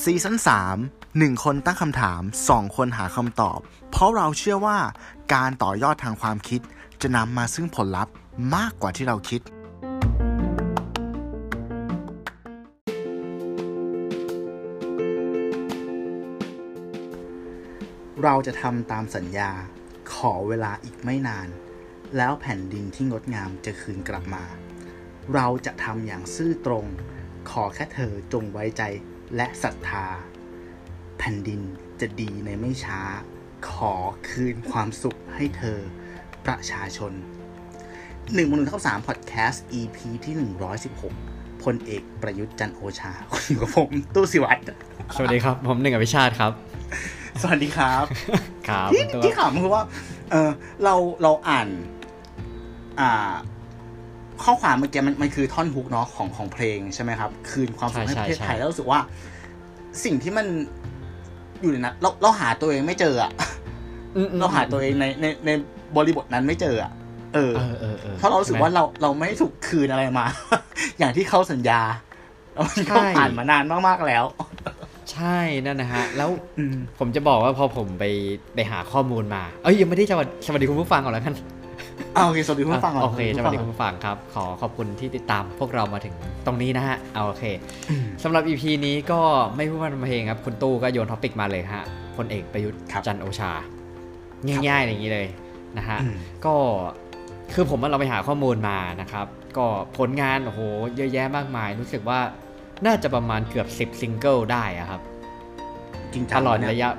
ซีซั่น3 1 คนตั้งคำถาม 2 คนหาคำตอบ เพราะเราเชื่อว่าการต่อยอดทางความคิด จะนำมาซึ่งผลลัพธ์มากกว่าที่เราคิด เราจะทำตามสัญญา ขอเวลาอีกไม่นาน แล้วแผ่นดินที่งดงามจะคืนกลับมา เราจะทำอย่างซื่อตรง ขอแค่เธอจงไว้ใจและศรัทธา แผ่นดินจะดีในไม่ช้า ขอคืนความสุขให้เธอประชาชน1นึ่งหนึ่งเท่าสามพอดแคสต์ EP ที่ 116พลเอกประยุทธ์จันทร์โอชาอยู่กับผมตู้สิวัตรสวัสดีครับ ผมหนึ่งอภิชาติครับ สวัสดีครับ ครับที่ตัวที่ขำคือว่า เออเราเราอ่าน อ่า ข้อความเมื่อกี้มันมันคือท่อนฮุกเนาะของของเพลงใช่ไหมครับ คืนความสุขให้ประเทศไทยแล้วรู้สึกว่า สิ่งที่มันอยู่ในนั้นเราเราหาตัวเองไม่เจออะอืมอืมเราหาตัวเองในในในบริบทนั้นไม่เจออะเออเออเออออเพราะเรารู้สึกว่าเราเราไม่ถูกคืนอะไรมา อย่างที่เขาสัญญาแล้วมันก็ผ่านมานานมากๆแล้ว ใช่นั่นนะฮะ แล้วอืมผมจะบอกว่าพอผมไปไปหาข้อมูลมา เอ้ยยังไม่ได้สวัสดีสวัสดีคุณผู้ฟังก่อนแล้วกัน เอาโอเคสวัสดีคุณผู้ฟังก่อนโอเคสวัสดีคุคุณณผู้ฟังผู้ฟังครับ ขอขอบคุณที่ติดตามพวกเรามาถึงตรงนี้นะฮะเอาโอเคอืมสำหรับ EP นี้ก็ไม่พูดมันเพลงครับ คุณตู้ก็โยนท็อปิกมาเลยฮะพลเอกประยุทธ์ครับจันทร์โอชา ง่ายๆอย่างนี้เลยนะฮะอืมก็คือผมว่าเราไปหาข้อมูลมานะครับ ก็ผลงานโอ้โหเยอะแยะมากมาย รู้สึกว่าน่าจะประมาณเกือบ 10 ซิงเกิลได้อะครับจริงจัตงลอดเนี่ยระยะ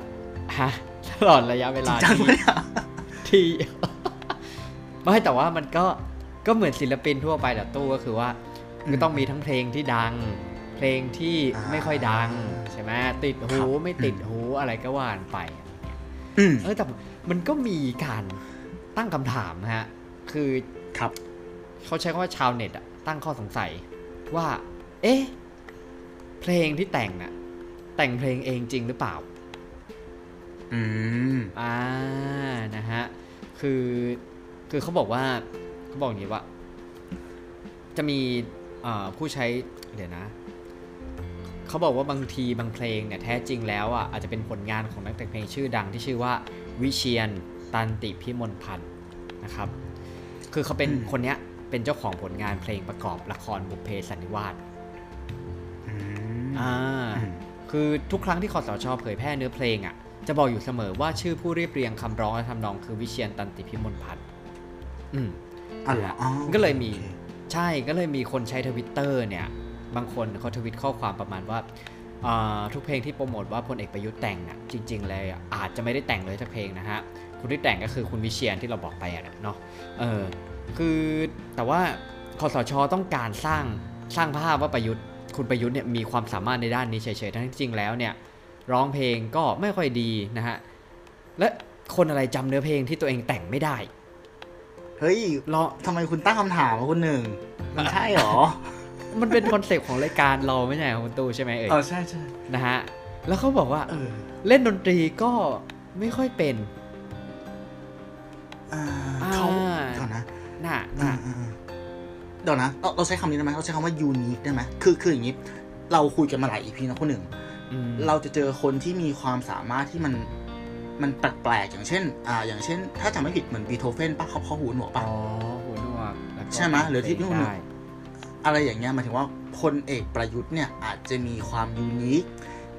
ฮะตลอดระยะเวจริลางจังที่เลยอะที่ ไม่แต่ว่ามันก็ก็เหมือนศิลปินทั่วไปแหละตู้ก็คือว่าก็ต้องมีทั้งเพลงที่ดัง เพลงที่ไม่ค่อยดังใช่ไหมติดหูไม่ติดหูอะไรก็ว่านไปอืมเออแต่มันก็มีการตั้งคำถามนะฮะ คือครับเขาใช้คำว่าชาวเน็ตอะตั้งข้อสงสัยว่า เอ๊ะเพลงที่แต่งน่ะ แต่งเพลงเองจริงหรือเปล่า อืม อ่า นะฮะ คือ คือเขาบอกว่าเขาบอกอย่างนี้ว่า จะมีเอ่อผู้ใช้เดี๋ยวนะเขาบอกว่าบางทีบางเพลงเนี่ยแท้จริงแล้วอะอาจจะเป็นผลงานของนักแต่งเพลงชื่อดังที่ชื่อว่าวิเชียร ตันติพิมลพันธ์นะครับ คือเขาเป็นอืมคนเนี้ยเป็นเจ้าของผลงานเพลงประกอบละครบุพเพสันนิวาสอืมอ่าอืมคือทุกครั้งที่คสช.เผยแพร่เนื้อเพลงอะจะบอกอยู่เสมอว่าชื่อผู้เรียบเรียงคำร้องและทำนองคือวิเชียร ตันติพิมลพันธ์ อืมอ๋อเหรออ๋อก็เลยมีโอคใช่ก็เลยมีคนใช้ทวิตเตอร์เนี่ย บางคนเขาทวีตข้อความประมาณว่าอ่าทุกเพลงที่โปรโมทว่าพลเอกประยุทธ์แต่งน่ะจริง ๆ เลยอะอาจจะไม่ได้แต่งเลยทักเพลงนะฮะคนที่แต่งก็คือคุณวิเชียนที่เราบอกไปอะเนาะเออคือแต่ว่าคอสชต้องการสร้างสร้างภาพว่าประยุทธ์ คุณประยุทธ์เนี่ยมีความสามารถในด้านนี้เฉยๆทั้งที่จริงแล้วเนี่ยร้องเพลงก็ไม่ค่อยดีนะฮะและคนอะไรจำเนื้อเพลงที่ตัวเองแต่งไม่ได้ เฮ้ยรอทำไมคุณตั้งคำถามวะคุณหนึ่งมันใช่เหรอ มันเป็นคอนเซปต์ของรายการเราไม่ใช่ของคุณตู้ใช่ไหมเอ่ยเออใช่ใช่นะฮะแล้วเขาบอกว่าเออเล่นดนตรีก็ไม่ค่อยเป็นอ่าอ่าเขาเดี๋ยวนะน่ะอ่าน่ะอ่าอ่าเดี๋ยวนะเราเราใช้คำนี้ได้ไหมเราใช้คำว่ายูนิคได้ไหมคือคืออย่างนี้ เราคุยกันมาหลายอีพีนะคุณหนึ่งอืมเราจะเจอคนที่มีความสามารถที่มัน มันแปลกๆอย่างเช่น อ่า อย่างเช่น ถ้าจำไม่ผิดเหมือนบีโธเฟนปะเขาเขาหูหนวกปะอ๋อหูหนวกแล้วก็ใช่ไหมหรือที่เพลงนู่นได้อะไรอย่างเงี้ยหมายถึงว่าพลเอกประยุทธ์เนี่ยอาจจะมีความยูนิค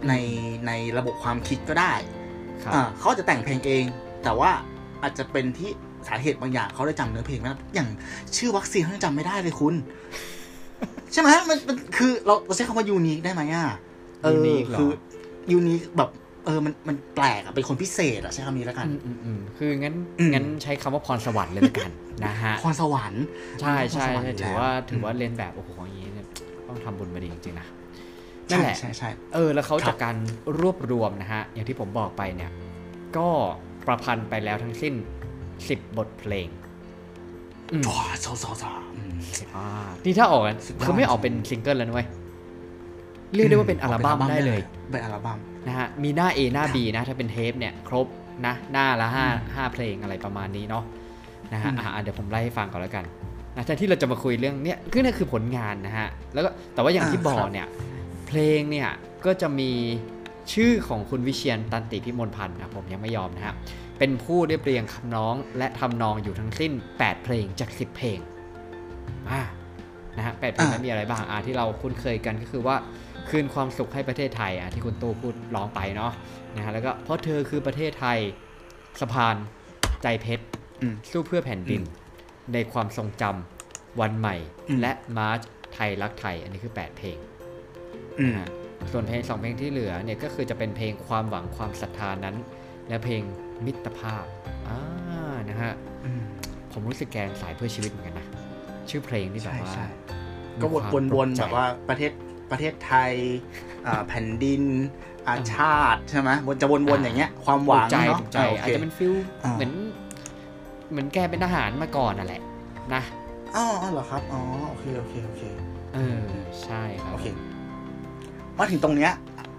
ในในระบบความคิดก็ได้ครับอ่าเขาอาจจะแต่งเพลงเอง แต่ว่าอาจจะเป็นที่สาเหตุบางอย่างเขาได้จำเนื้อเพลงไม่ได้อย่างชื่อวัคซีนเขายังจำไม่ได้เลยคุณ ใช่ไหมมันมันคือเราเราใช้คำว่ายูนิคได้ไหมอะเออ Unique เหรอคือยูนิคแบบ เออมันมันแปลกอะเป็นคนพิเศษอะใช้คำนี้แล้วกันอืมอืมอืมคืองั้นอืมงั้นใช้คำว่าพรสวรรค์เลยละกันนะฮะพรสวรรค์ใช่ใช่พรสวรรค์ใช่อยู่ถือแล้วว่าถือมว่าเรียนแบบโอ้โหอย่างนี้เนี่ยต้องทำบุญมาดีจริงๆนะนั่นแหละใช่ใช่เออแล้วเขาครับจากการรวบรวมนะฮะอย่างที่ผมบอกไปเนี่ย ก็ประพันธ์ไปแล้วทั้งสิ้น10บทเพลงอืมว้าซอซอซออืมอ่านี่ถ้าออกอะสุดยอดคือไม่ออกเป็นซิงเกิลแล้วนะเว้ย เรียกได้ว่าเป็นอัลบั้มได้เลยเป็นอัลบั้มนะฮะมีหน้า A หน้า B นะถ้าเป็นเทปเนี่ยครบนะหน้าละห้าห้าเพลงอะไรประมาณนี้เนาะนะฮะอืมอะอะเดี๋ยวผมไล่ให้ฟังก่อนแล้วกันนะแทนที่เราจะมาคุยเรื่องเนี้ยคือนั่นคือผลงานนะฮะแล้วก็แต่ว่าอย่างที่อ่าบอกครับเนี่ยเพลงเนี่ยก็จะมีชื่อของคุณวิเชียนตันติพิมลพันธ์นะผมยังไม่ยอมนะฮะเป็นผู้เรียบเรียงคำน้องและทำนองอยู่ทั้งสิ้น 8 เพลงจาก 10 เพลงอ่านะฮะแปดเพลงนั้นมีอะไรบ้างอ่าที่เราคุ้นเคยกันก็คือว่า คืนความสุขให้ประเทศไทยอะที่คุณตู้พูดร้องไปเนาะนะฮะแล้วก็เพราะเธอคือประเทศไทยสะพานใจเพชรอืมสู้เพื่อแผ่นดิน ในความทรงจำวันใหม่อืมและมาร์ชไทยรักไทย อันนี้คือ 8 เพลงอืมนะฮะส่วนเพลงสองเพลงที่เหลือเนี่ยก็คือจะเป็นเพลงความหวังความศรัทธานั้น และเพลงมิตรภาพอ่านะฮะอืมผมรู้สึกแกนสายเพื่อชีวิตเหมือนกันนะ ชื่อเพลงที่แบบใช่ว่าใช่มีก็ความวนปลุวนใจๆแบบว่าประเทศ ประเทศไทยอ่าแผ่นดินอาชาติใช่ไหมวนจะวนๆอย่างเงี้ย ความหวังถูกใจเนาะถูกใจอ่าโออาจเคจะเป็นฟิลอ่าเหมือน เหมือนแกเป็นทหารมาก่อนน่ะแหละ นะอ๋ออ๋อเหรอครับอ๋อโอเคโอเคโอเคเออใช่ครับโอเคมาถึงตรงเนี้ย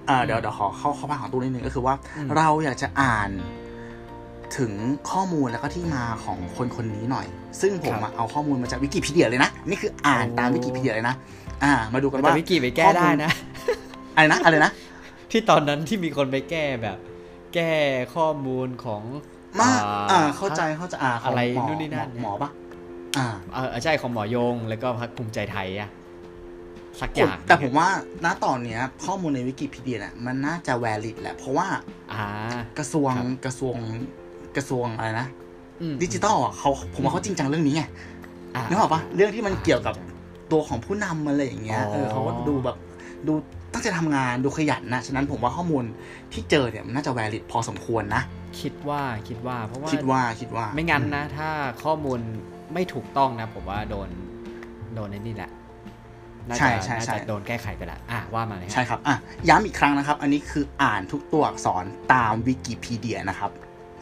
อ่าเดี๋ยวเดี๋ยวขอเข้าเข้ามาของตู้นิดนึงก็คือว่าอืมเราอยากจะอ่านถึงข้อมูลแล้วก็ที่มาของคนคนนี้หน่อย ซึ่งผมอะเอาข้อมูลมาจากวิกิพีเดียเลยนะ นี่คืออ่านตามวิกิพีเดียเลยนะ อ่า มาดูกันแต่ว่าวิกิไปแก้ข้อมูลได้นะ อะไรนะ อะไรนะ ที่ตอนนั้นที่มีคนไปแก้แบบ แก้ข้อมูลของมาอ่อ่าเข้าใจ เข้าใจ อ่าขงอะไรหมนู่นนี่นั่นหมอหมอปะอ่าเออใช่ของหมอยง แล้วก็พรรคภูมิใจไทยอะสักอย่าง แต่ผมว่า ณ ตอนเนี้ย ข้อมูลในวิกิพีเดียเนี่ยมันน่าจะ valid แหละ เพราะว่า อ่า กระทรวงครับกระทรวง กระทรวงอะไรนะอืมดิจิตอลอะเขาผมว่าเขาจริงจังเรื่องนี้ไงานึกออกปะเรื่องที่มันเกี่ยวกับ ตัวของผู้นำอะไรอย่างเงี้ยอ๋อเออเขาก็ดูแบบดูตั้งใจทำงานดูขยันนะ ฉะนั้นผมว่าข้อมูลที่เจอเนี่ยมันน่าจะ valid พอสมควรนะ คิดว่าคิดว่า เพราะว่าคิดว่าคิดว่าไม่งั้นนะ ถ้าข้อมูลไม่ถูกต้องนะ ผมว่าโดนโดนในนี่แหละน่าใช่จะใช่น่าใช่จะโดนแก้ไขไปละอะว่ามาเลยฮะใช่ครับอะย้ำอีกครั้งนะครับ อันนี้คืออ่านทุกตัวอักษรตามวิกิพีเดียนะครับ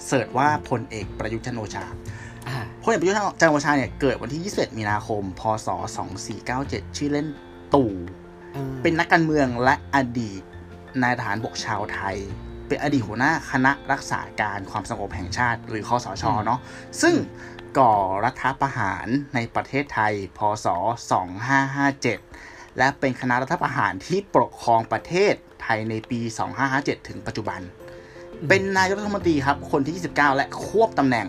เสิร์ชว่าพลเอกประยุทธ์จันทร์โอชาอ่า พลเอกประยุทธ์จันทร์โอชาเนี่ยเกิดวันที่ 21 มีนาคม พศ 2497 ชื่อเล่นตู่ออเป็นนักการเมืองและอดีตนายทหารบกชาวไทย เป็นอดีตหัวหน้าคณะรักษาการความสงบแห่งชาติ หรือคอสชเนาะซึ่งก่อรัฐประหารในประเทศไทย พศ 2557 และเป็นคณะรัฐประหารที่ปกครองประเทศไทยในปี 2557 ถึงปัจจุบัน เป็นนายกรัฐมนตรีครับ คนที่ 29 และควบตำแหน่ง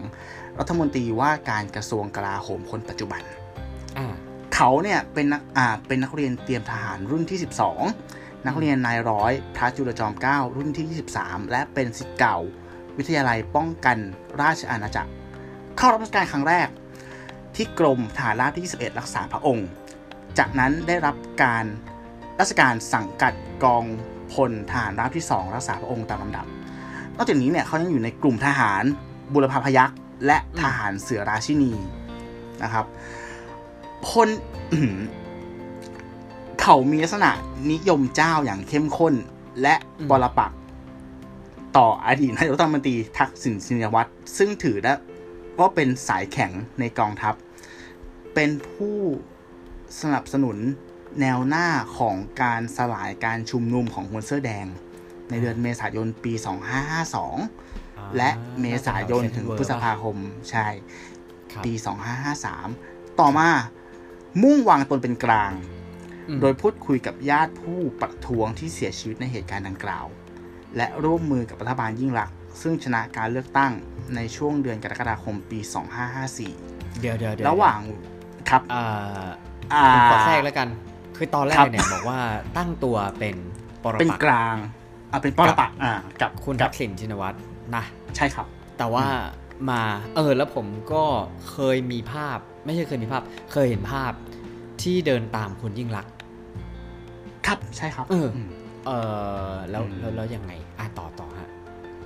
รัฐมนตรีว่าการกระทรวงกลาโหมคนปัจจุบันอ่าเขาเนี่ยเป็นนักอ่าเป็นนักเรียนเตรียมทหารรุ่นที่ 12 นักเรียนนายร้อย พระจุลจอมเกล้ารุ่นที่ 23 และเป็นศิษย์เก่า วิทยาลัยป้องกันราชอาณาจักร เข้ารับราชการครั้งแรก ที่กรมทหารราบที่ 21 รักษาพระองค์ จากนั้นได้รับการราชการสังกัดกองพลทหารราบที่ 2 รักษาพระองค์ตามลำดับ นอกจากนี้เนี่ยเขายังอยู่ในกลุ่มทหารบุรพาพยัคฆ์ และทหารเสือราชินีนะครับพลเขามีลักษณะนิยมเจ้าอย่างเข้มข้น และอืมปรปักต่ออดีตนายกรัฐมนตรีทักษิณชินวัตรซึ่งถือได้ว่าเป็นสายแข็งในกองทัพ เป็นผู้สนับสนุนแนวหน้าของการสลายการชุมนุมของคนเสื้อแดง ในเดือนเมษายนปี 2552 และเมษายนถึงพฤษภาคมใช่ครับปี 2553 ต่อมามุ่งวางตนเป็นกลางอืมโดยพูดคุยกับญาติผู้ประท้วงที่เสียชีวิตในเหตุการณ์ดังกล่าว และร่วมมือกับรัฐบาลยิ่งลักษณ์ซึ่งชนะการเลือกตั้งในช่วงเดือนกรกฎาคมปี 2554 เดี๋ยวเดี๋ยวเดี๋ยวระหว่างครับอ่าอ่าผมขอแทรกแล้วกัน คือตอนแรครักบเนี่ยบอกว่าตั้งตัวเป็นปรเป็นปักษ์กลางอ่าเป็นปรปักษ์อ่ากับคุณกัทับกษิณชินวัตร นะใช่ครับ แต่ว่ามาเออแล้วผมก็เคยมีภาพ ไม่ใช่เคยมีภาพ เคยเห็นภาพที่เดินตามคุณยิ่งรักษณ์ครับใช่ครับ เอออืมเออแล้วอืมแล้วแล้วยังไงอะต่อต่อฮะ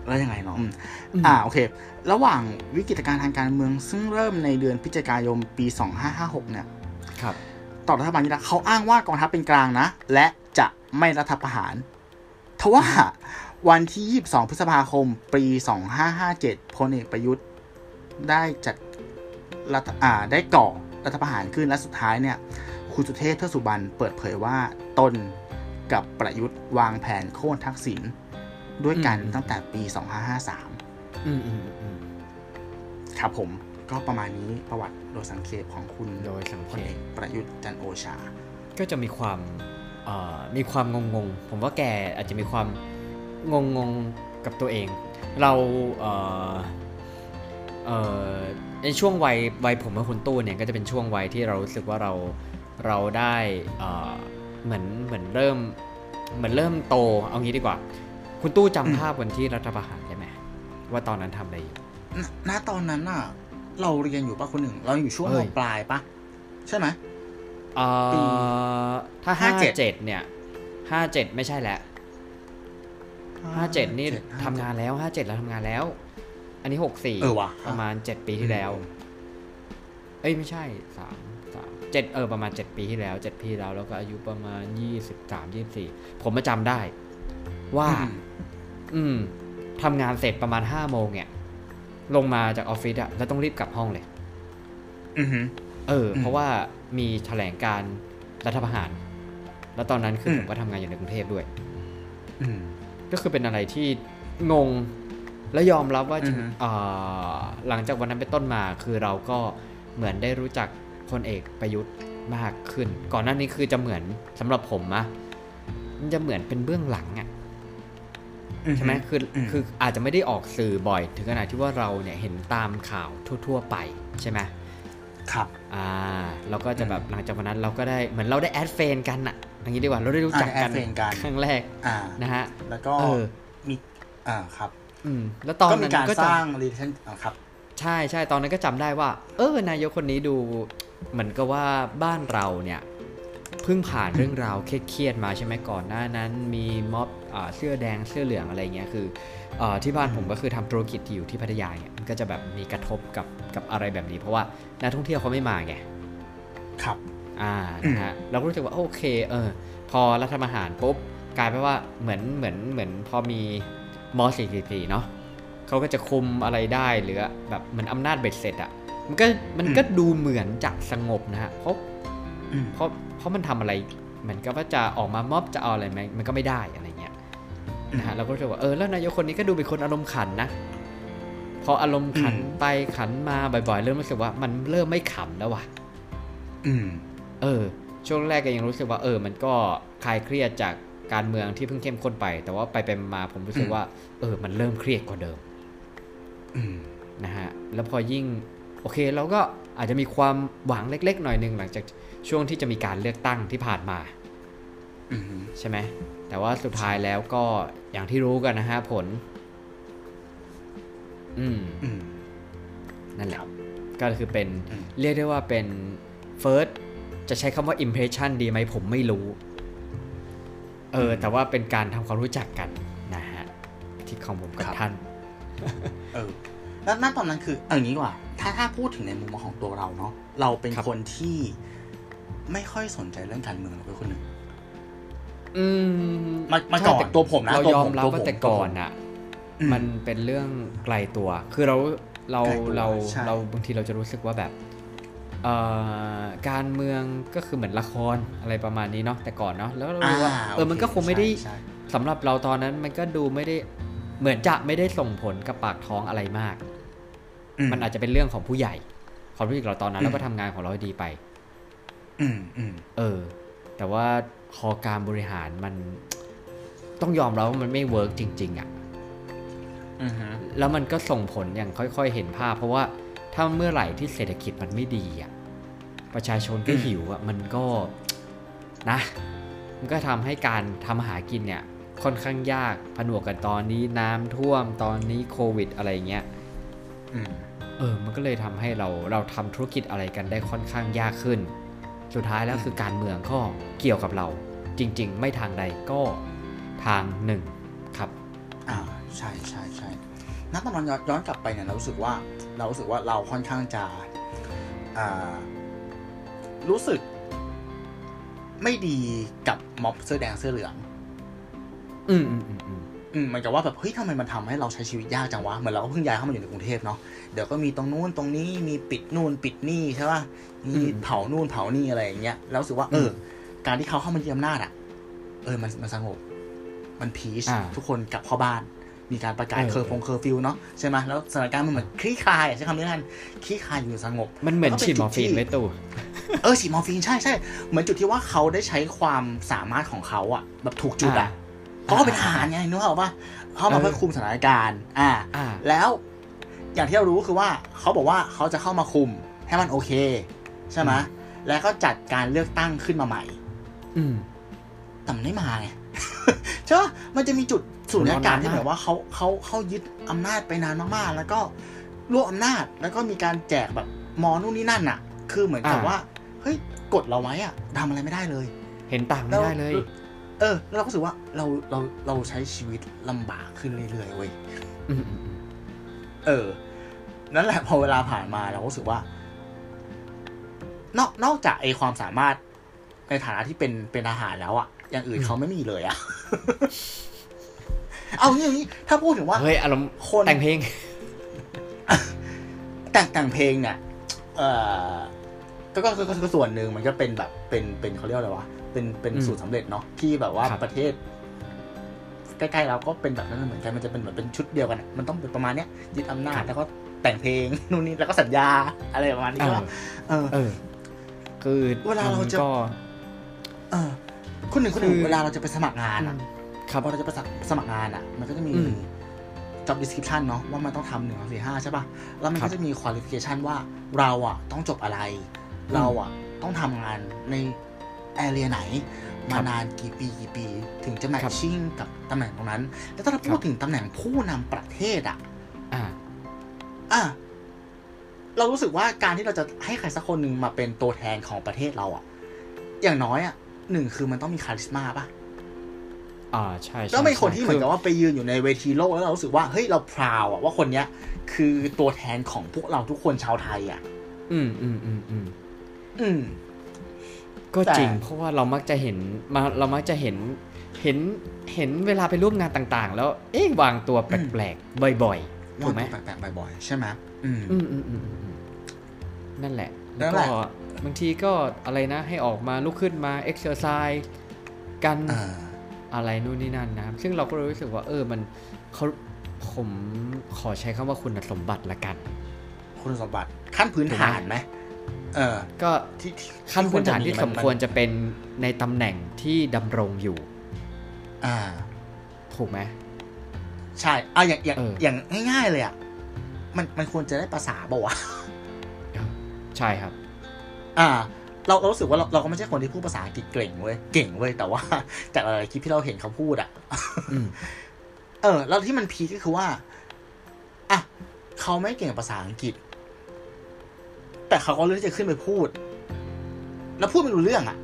แล้วยังไงเนาะอืมอืมอ่าโอเค ระหว่างวิกฤตการณ์ทางการเมือง ซึ่งเริ่มในเดือนพฤศจิกายนปี 2556 เนี่ย ครับ ต่อรัฐบาลยิ่งรักษณ์เขาอ้างว่ากองทัพเป็นกลางนะ และจะไม่รัฐประหารทว่า วันที่ 22 พฤษภาคม ปี 2557 พลเอกประยุทธ์ได้จัดรัฐอ่าได้ก่อรัฐประหารขึ้นและสุดท้ายเนี่ยคุณสุเทพเทือกสุบรรณเปิดเผยว่าตนกับประยุทธ์วางแผนโค่นทักษิณด้วยกันอืมตั้งแต่ปี 2553 อืมอืมอืมครับผมก็ประมาณนี้ประวัติโดยสังเขปของคุณโดยสังพเขลเอปกประยุทธ์จันทร์โอชา ก็จะมีความเอ่อมีความงงงๆ ผมว่าแกอาจจะมีความ งงงๆกับตัวเอง เราเอ่อเอ่อในช่วงวัยวัยผมกับคุณตู้เนี่ยก็จะเป็นช่วงวัยที่เรารู้สึกว่าเราเราได้เอ่อเหมือนเหมือนเริ่มเหมือนเริ่มโตเอางี้ดีกว่า คุณตู้อืมจำภาพวันที่รัฐประหารได้ไหมว่าตอนนั้นทำอะไรอยู่ณณตอนนั้นน่ะ เราเรียนอยู่ปะคนหนึ่ง เราอยู่ช่วงเอ้มยปลายปะใช่ไหมเอ่อปีถ้าห้าห้าเจ็ดเจ็ดเนี่ยห้าเจ็ดไม่ใช่แล้ว ห้าเจ็ดนี่จ็ห้ทำงานแล้วห้าเจ็ดเราทำงานแล้ว อันนี้หกสี่เออว่ะ ประมาณเจ็ดปีที่แล้ว เอ้ยไม่ใช่สามสามเจ็ดเออประมาณเจ็ดปีที่แล้วเจ็ดปีที่แล้วแล้วก็อายุประมาณยี่สิบสามยี่สิบสี่ผมมาจำได้ ว่า อืม อืมทำงานเสร็จประมาณห้าโมงเนี่ย ลงมาจากออฟฟิศอะแล้วต้องรีบกลับห้องเลย อือหือ เอออืมเพราะว่ามีแถลงการรัฐประหาร แล้วตอนนั้นคืออม ผมก็ทำงานอยู่ในกรุงเทพด้วย อืม ก็คือเป็นอะไรที่งงและยอมรับว่าอือฮึอ่าหลังจากวันนั้นเป็นต้นมาคือเราก็เหมือนได้รู้จักพลเอกประยุทธ์มากขึ้น ก่อนหน้านี้คือจะเหมือนสำหรับผมนะมันจะเหมือนเป็นเบื้องหลังอะใช่ไหมคืออมคืออาจจะไม่ได้ออกสื่อบ่อย ถึงขนาดที่ว่าเราเนี่ยเห็นตามข่าวทั่ว ๆ ไปใช่ไหมครับ อ่า เราก็จะแบบหลังจากวันนั้นเราก็ได้เหมือนเราได้แอดเฟนกันอะ อย่างนี้ดีกว่าเราได้รู้จักกันอ่าได้ add friend กันครั้งแรกอ่านะฮะแล้วก็เออมีอ่าครับ อืม แล้วตอนก็มีนั้นการก็สจะร้าง relation อ่าครับ ใช่ใช่ตอนนั้นก็จำได้ว่า เออนายกคนนี้ดูเหมือนกับว่าบ้านเราเนี่ยเพิ่งผ่านเรื่องราวเครียดๆมาใช่ไหมก่อนหน้านั้น มีม็อบอ่าเสื้อแดงเสื้อเหลืองอะไรเงี้ยคือเออที่บ้านผมก็คือทำธุรกิจที่อยู่ที่พัทยาเนี่ยมันก็จะแบบมีกระทบกับกับอะไรแบบนี้ เพราะว่านักท่องเที่ยวเขาไม่มาไงครับ อ่านะฮะเราก็รู้สึกว่าโอเคเออพอรัฐประหารปุ๊บกลายเป็นว่าเหมือนเหมือนเหมือนพอมีม .444 เนาะเขาก็จะคุมอะไรได้หรือแบบเหมือนอำนาจเบ็ดเสร็จอะมันก็มันก็ดูเหมือนจะสงบนะฮะเพราะอืมเพราะเพราะมันทำอะไรเหมือนกับว่าจะออกมามอบจะเอาอะไรไหมมันก็ไม่ได้อะไรเงี้ยนะฮะเราก็รู้สึกว่าเออแล้วนายกคนนี้ก็ดูเป็นคนอารมณ์ขันนะพออารมณ์ขันอืมไปขันมาบ่อยๆ เริ่มรู้สึกว่ามันเริ่มไม่ขำแล้วว่ะอืม เออ ช่วงแรกก็ยังรู้สึกว่าเออ มันก็คลายเครียดจากการเมืองที่เพิ่งเข้มข้นไป แต่ว่าไปไปมาผมรู้สึกว่า เออ มันเริ่มเครียดกว่าเดิมอืมนะฮะ แล้วพอยิ่ง โอเคเราก็อาจจะมีความหวังเล็ก ๆ หน่อยหนึ่งหลังจากช่วงที่จะมีการเลือกตั้งที่ผ่านมาอืมใช่ไหม แต่ว่าสุดท้ายแล้วก็อย่างที่รู้กันนะฮะผล อืมอืมนั่นแหละครับก็คือเป็นอืมเรียกได้ว่าเป็น first จะใช้คำว่า impression ดีไหมผมไม่รู้ เออ แต่ว่าเป็นการทำความรู้จักกันนะฮะที่ของผมกับท่าน เออ แล้วณตอนนั้นคือเอาอย่างนี้ดีกว่า ถ้าถ้าพูดถึงในมุมมองของตัวเราเนาะ เราเป็นครับคนที่ไม่ค่อยสนใจเรื่องการเมืองเราเป็นคนหนึ่งอืมมามาใช่ก่อนแต่ตัวผมนะเราตัวยอผมมรับตัวผมว่าแต่ก่อนอะอืมันเป็นเรื่องไกลตัว คือเราเราไกลตัวเราใช่เราบางทีเราจะรู้สึกว่าแบบเอ่อ การเมืองก็คือเหมือนละครอะไรประมาณนี้เนาะแต่ก่อนเนาะแล้วเรารู้ว่าเออมันก็คงไม่ได้ใช่สำหรับเราตอนนั้นมันก็ดูไม่ได้เหมือนจะไม่ได้ส่งผลกับปากท้องอะไรมากอืมันอาจจะเป็นเรื่องของผู้ใหญ่ความรู้สึกเราตอนนั้นอืมเราก็ทำงานของเราให้ดีไป อืมอืมเออ แต่ว่าพอการบริหารมันต้องยอมรับว่ามันไม่เวิร์กจริง ๆอะ่ะอือฮึแล้วมันก็ส่งผลอย่างค่อย ๆ เห็นภาพ เพราะว่าถ้าเมื่อไหร่ที่เศรษฐกิจมันไม่ดีอะ่ะ ประชาชนก็หิวอะ่ะมันก็นะ มันก็ทำให้การทำอาหากินเนี่ยค่อนข้างยากผนวกกันตอนนี้น้ำท่วมตอนนี้โควิดอะไรเงี้ยอืมเออ มันก็เลยทำให้เราเราทำธุรกิจอะไรกันได้ค่อนข้างยากขึ้น สุดท้ายแล้วอืมคือการเมืองก็เกี่ยวกับเรา จริง ๆ ไม่ทางใดก็ทางหนึ่งครับ อ่าใช่ใช่ใช่ณตอนนั้นย้อนย้อนกลับไปเนี่ยเรารู้สึกว่าเรารู้สึกว่าเราค่อนข้างจะอ่า รู้สึก ไม่ดีกับม็อบเสื้อแดงเสื้อเหลือง อืมอืมอืมอืมอืมเหมือนกับว่าแบบเฮ้ยทำไมมันทำให้เราใช้ชีวิตยากจังวะเหมือนเราก็เพิ่งย้ายเข้ามาอยู่ในกรุงเทพเนาะเดี๋ยวก็มีตรงนู้นตรงนี้มีปิดนู่นปิดนี่ใช่ป่ะมีเผานู่นเผานี่อะไรอย่างเงี้ยแล้วรู้สึกว่า เออ การที่เขาเข้ามายึดอำนาจอะ เออมันมันสงบ มัน peace อ่าทุกคนกลับเข้าบ้านมีการประกาศเออเคอร์ฟงเคอร์ฟิวเนาะใช่ไหมแล้วสถานการณ์มันเหมือนคลี่คลายอะใช้คำนี้แล้วกันคลี่คลายอยู่สงบ มันเหมือนแล้วก็ฉีดเป็นมอร์ฟีนจุดที่ว่าตู่ เออฉีดมอร์ฟีนใช่ใช่เหมือนจุดที่ว่าเขาได้ใช้ความสามารถของเขาอะแบบถูกจุดอะเพราะเขาเป็นทหารไงนึกออกปะเขามาเพื่อคุมสถานการณ์อ่าอ่า แล้วอย่างที่เรารู้คือว่าเขาบอกว่าเขาจะเข้ามาคุมให้มันโอเค ใช่ไหมแล้วก็จัดการเลือกตั้งขึ้นมาใหม่ อืมแต่มันไม่มาไงใช่ปะมันจะมีจุดสูญญากาศที่แบบว่าเขาเขาเขายึดอำนาจไปนานมากๆ แล้วก็รวบอำนาจแล้วก็มีการแจกแบบมอนู่นนี่นั่นอะคือเหมือนกับอ่าว่า เฮ้ยกดเราไว้อะทำอะไรไม่ได้เลย เห็นต่างไม่ได้เลย เออ แล้วเราก็รู้สึกว่าเราเราเราใช้ชีวิตลำบากขึ้นเรื่อยๆเว้ยอืมอืมอืมเออ นั่นแหละพอเวลาผ่านมาเราก็รู้สึกว่า นอกนอกจากไอความสามารถในฐานะที่เป็นเป็นอาหารแล้วอะอย่างอื่นเขาไม่มีเลยอะเอางี้อย่างนี้ ถ้าพูดถึงว่าเฮ้ยอารมณ์คนแต่งเพลง แต่งแต่งเพลงเนี่ยเออ ก็ก็ก็ก็ก็ส่วนหนึ่งมันก็เป็นแบบเป็นเป็นเขาเรียกอะไรวะเป็นเป็นอืมสูตรสำเร็จเนาะที่แบบว่าครับประเทศ ใกล้ๆเราก็เป็นแบบนั้นเหมือนกันมันจะเป็นเหมือนเป็นชุดเดียวกันอะมันต้องเป็นประมาณเนี้ยยึดอำนาจแล้วก็แต่งเพลงนู่นนี่แล้วก็สัญญาอะไรประมาณนี้เออว่าเออเออ คือเวลาเราจะก็เออคนหนึ่งคนหนึ่งคือเวลาเราจะไปสมัครงานอะครับพอเราจะไปสมัครงานอะมันก็จะมีอืม job description เนาะว่ามันต้องทำหนึ่งสองสี่ห้าใช่ป่ะ แล้วมันครัก็บจะมี qualification ว่าเราอะต้องจบอะไร เราอะต้องทำงานในแอเรียไหนครัมาบนานกี่ปีกี่ปี ถึงจะแมทครับชิ่งกับตำแหน่งตรงนั้น แล้วถ้าเราครัพูดบถึงตำแหน่งผู้นำประเทศอะอ่าอะเรารู้สึกว่าการที่เราจะให้ใครสักคนหนึ่งมาเป็นตัวแทนของประเทศเราอะอย่างน้อยอะหนึ่งคือมันต้องมีคาริสมาป่ะอ่าใช่ใช่แล้วเป็นคนที่เหมือนกับคืว่าไปยืนอยู่ในเวทีโลกแล้วเรารู้สึกว่าเฮ้ยเราพราวอะว่าคนเนี้ย คือตัวแทนของพวกเราทุกคนชาวไทยอะอืมอืมอืมอืม อืมก็แต่จริง เพราะว่าเรามักจะเห็นมาเรามักจะเห็นเห็นเห็นเวลาไปร่วมงานต่างๆ แล้ว เอ๊ะวางตัวแปลกๆบ่อยๆถูกไหมแปลกๆบ่อยๆใช่ไหมอืมอืมอืมอืมอืมอืมนั่นแหละนั่แล้วนแหก็ละบางทีก็อะไรนะ ให้ออกมาลุกขึ้นมา exercise กันเอออะไรนู่นนี่นั่นนะครับซึ่งเราก็รู้สึกว่า เออมันเขาผมขอใช้คำว่าคุณสมบัติละกัน คุณสมบัติขั้นพื้นฐานไหมเออ ก็ที่ที่ขั้นพื้นฐานที่สมควรจะเป็นในตำแหน่งที่ดำรงอยู่ อ่า ถูกไหมใช่อะอย่างอย่างเออออย่างง่ายๆเลยอะมันมันควรจะได้ภาษาป่าวะใช่ครับ อ่า เราเรารู้สึกว่าเราเราก็ไม่ใช่คนที่พูดภาษาอังกฤษเก่งเว้ยเก่งเว้ยแต่ว่าจากหลายๆคลิปที่เราเห็นเขาพูดอะอืมเออ แล้วที่มัน peak ก็คือว่าอะเขาไม่เก่งภาษาอังกฤษ แต่เขาก็เลือกที่จะขึ้นไปพูด แล้วพูดไม่รู้เรื่องอะ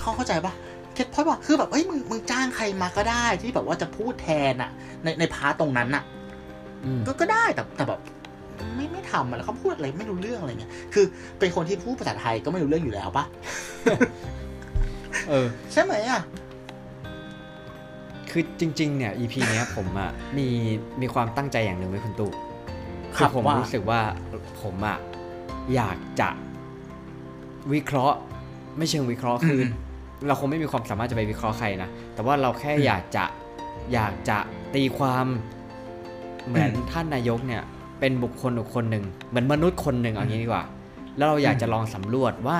เขาเข้าใจปะ get point ว่าคือแบบเอ้ยมึงมึงจ้างใครมาก็ได้ที่แบบว่าจะพูดแทนอะ ในใน part ตรงนั้นอะอืมก็ก็ได้แต่แต่แบบไม่ไม่ทำอะแล้วเขาพูดอะไรไม่รู้เรื่องอะไรเงี้ย คือ เป็นคนที่พูดภาษาไทยก็ไม่รู้เรื่องอยู่แล้วปะเออ ใช่ไหมอะ คือจริง ๆ เนี่ย EP เนี้ยผมอะมีมีความตั้งใจอย่างหนึ่งไว้คุณตู่คคืรัอบผมว่ารู้สึกว่าผมอะ อยากจะวิเคราะห์ ไม่เชิงวิเคราะห์คืออเราคงไม่มีความสามารถจะไปวิเคราะห์ใครนะ แต่ว่าเราแค่อืมอยากจะอยากจะตีความเหมือนอืมท่านนายกเนี่ย เป็นบุคคลบุคคลหนึ่งเหมือนมนุษย์คนหนึ่งเอางี้ดีกว่า แล้วเราอยากจะลองสำรวจว่า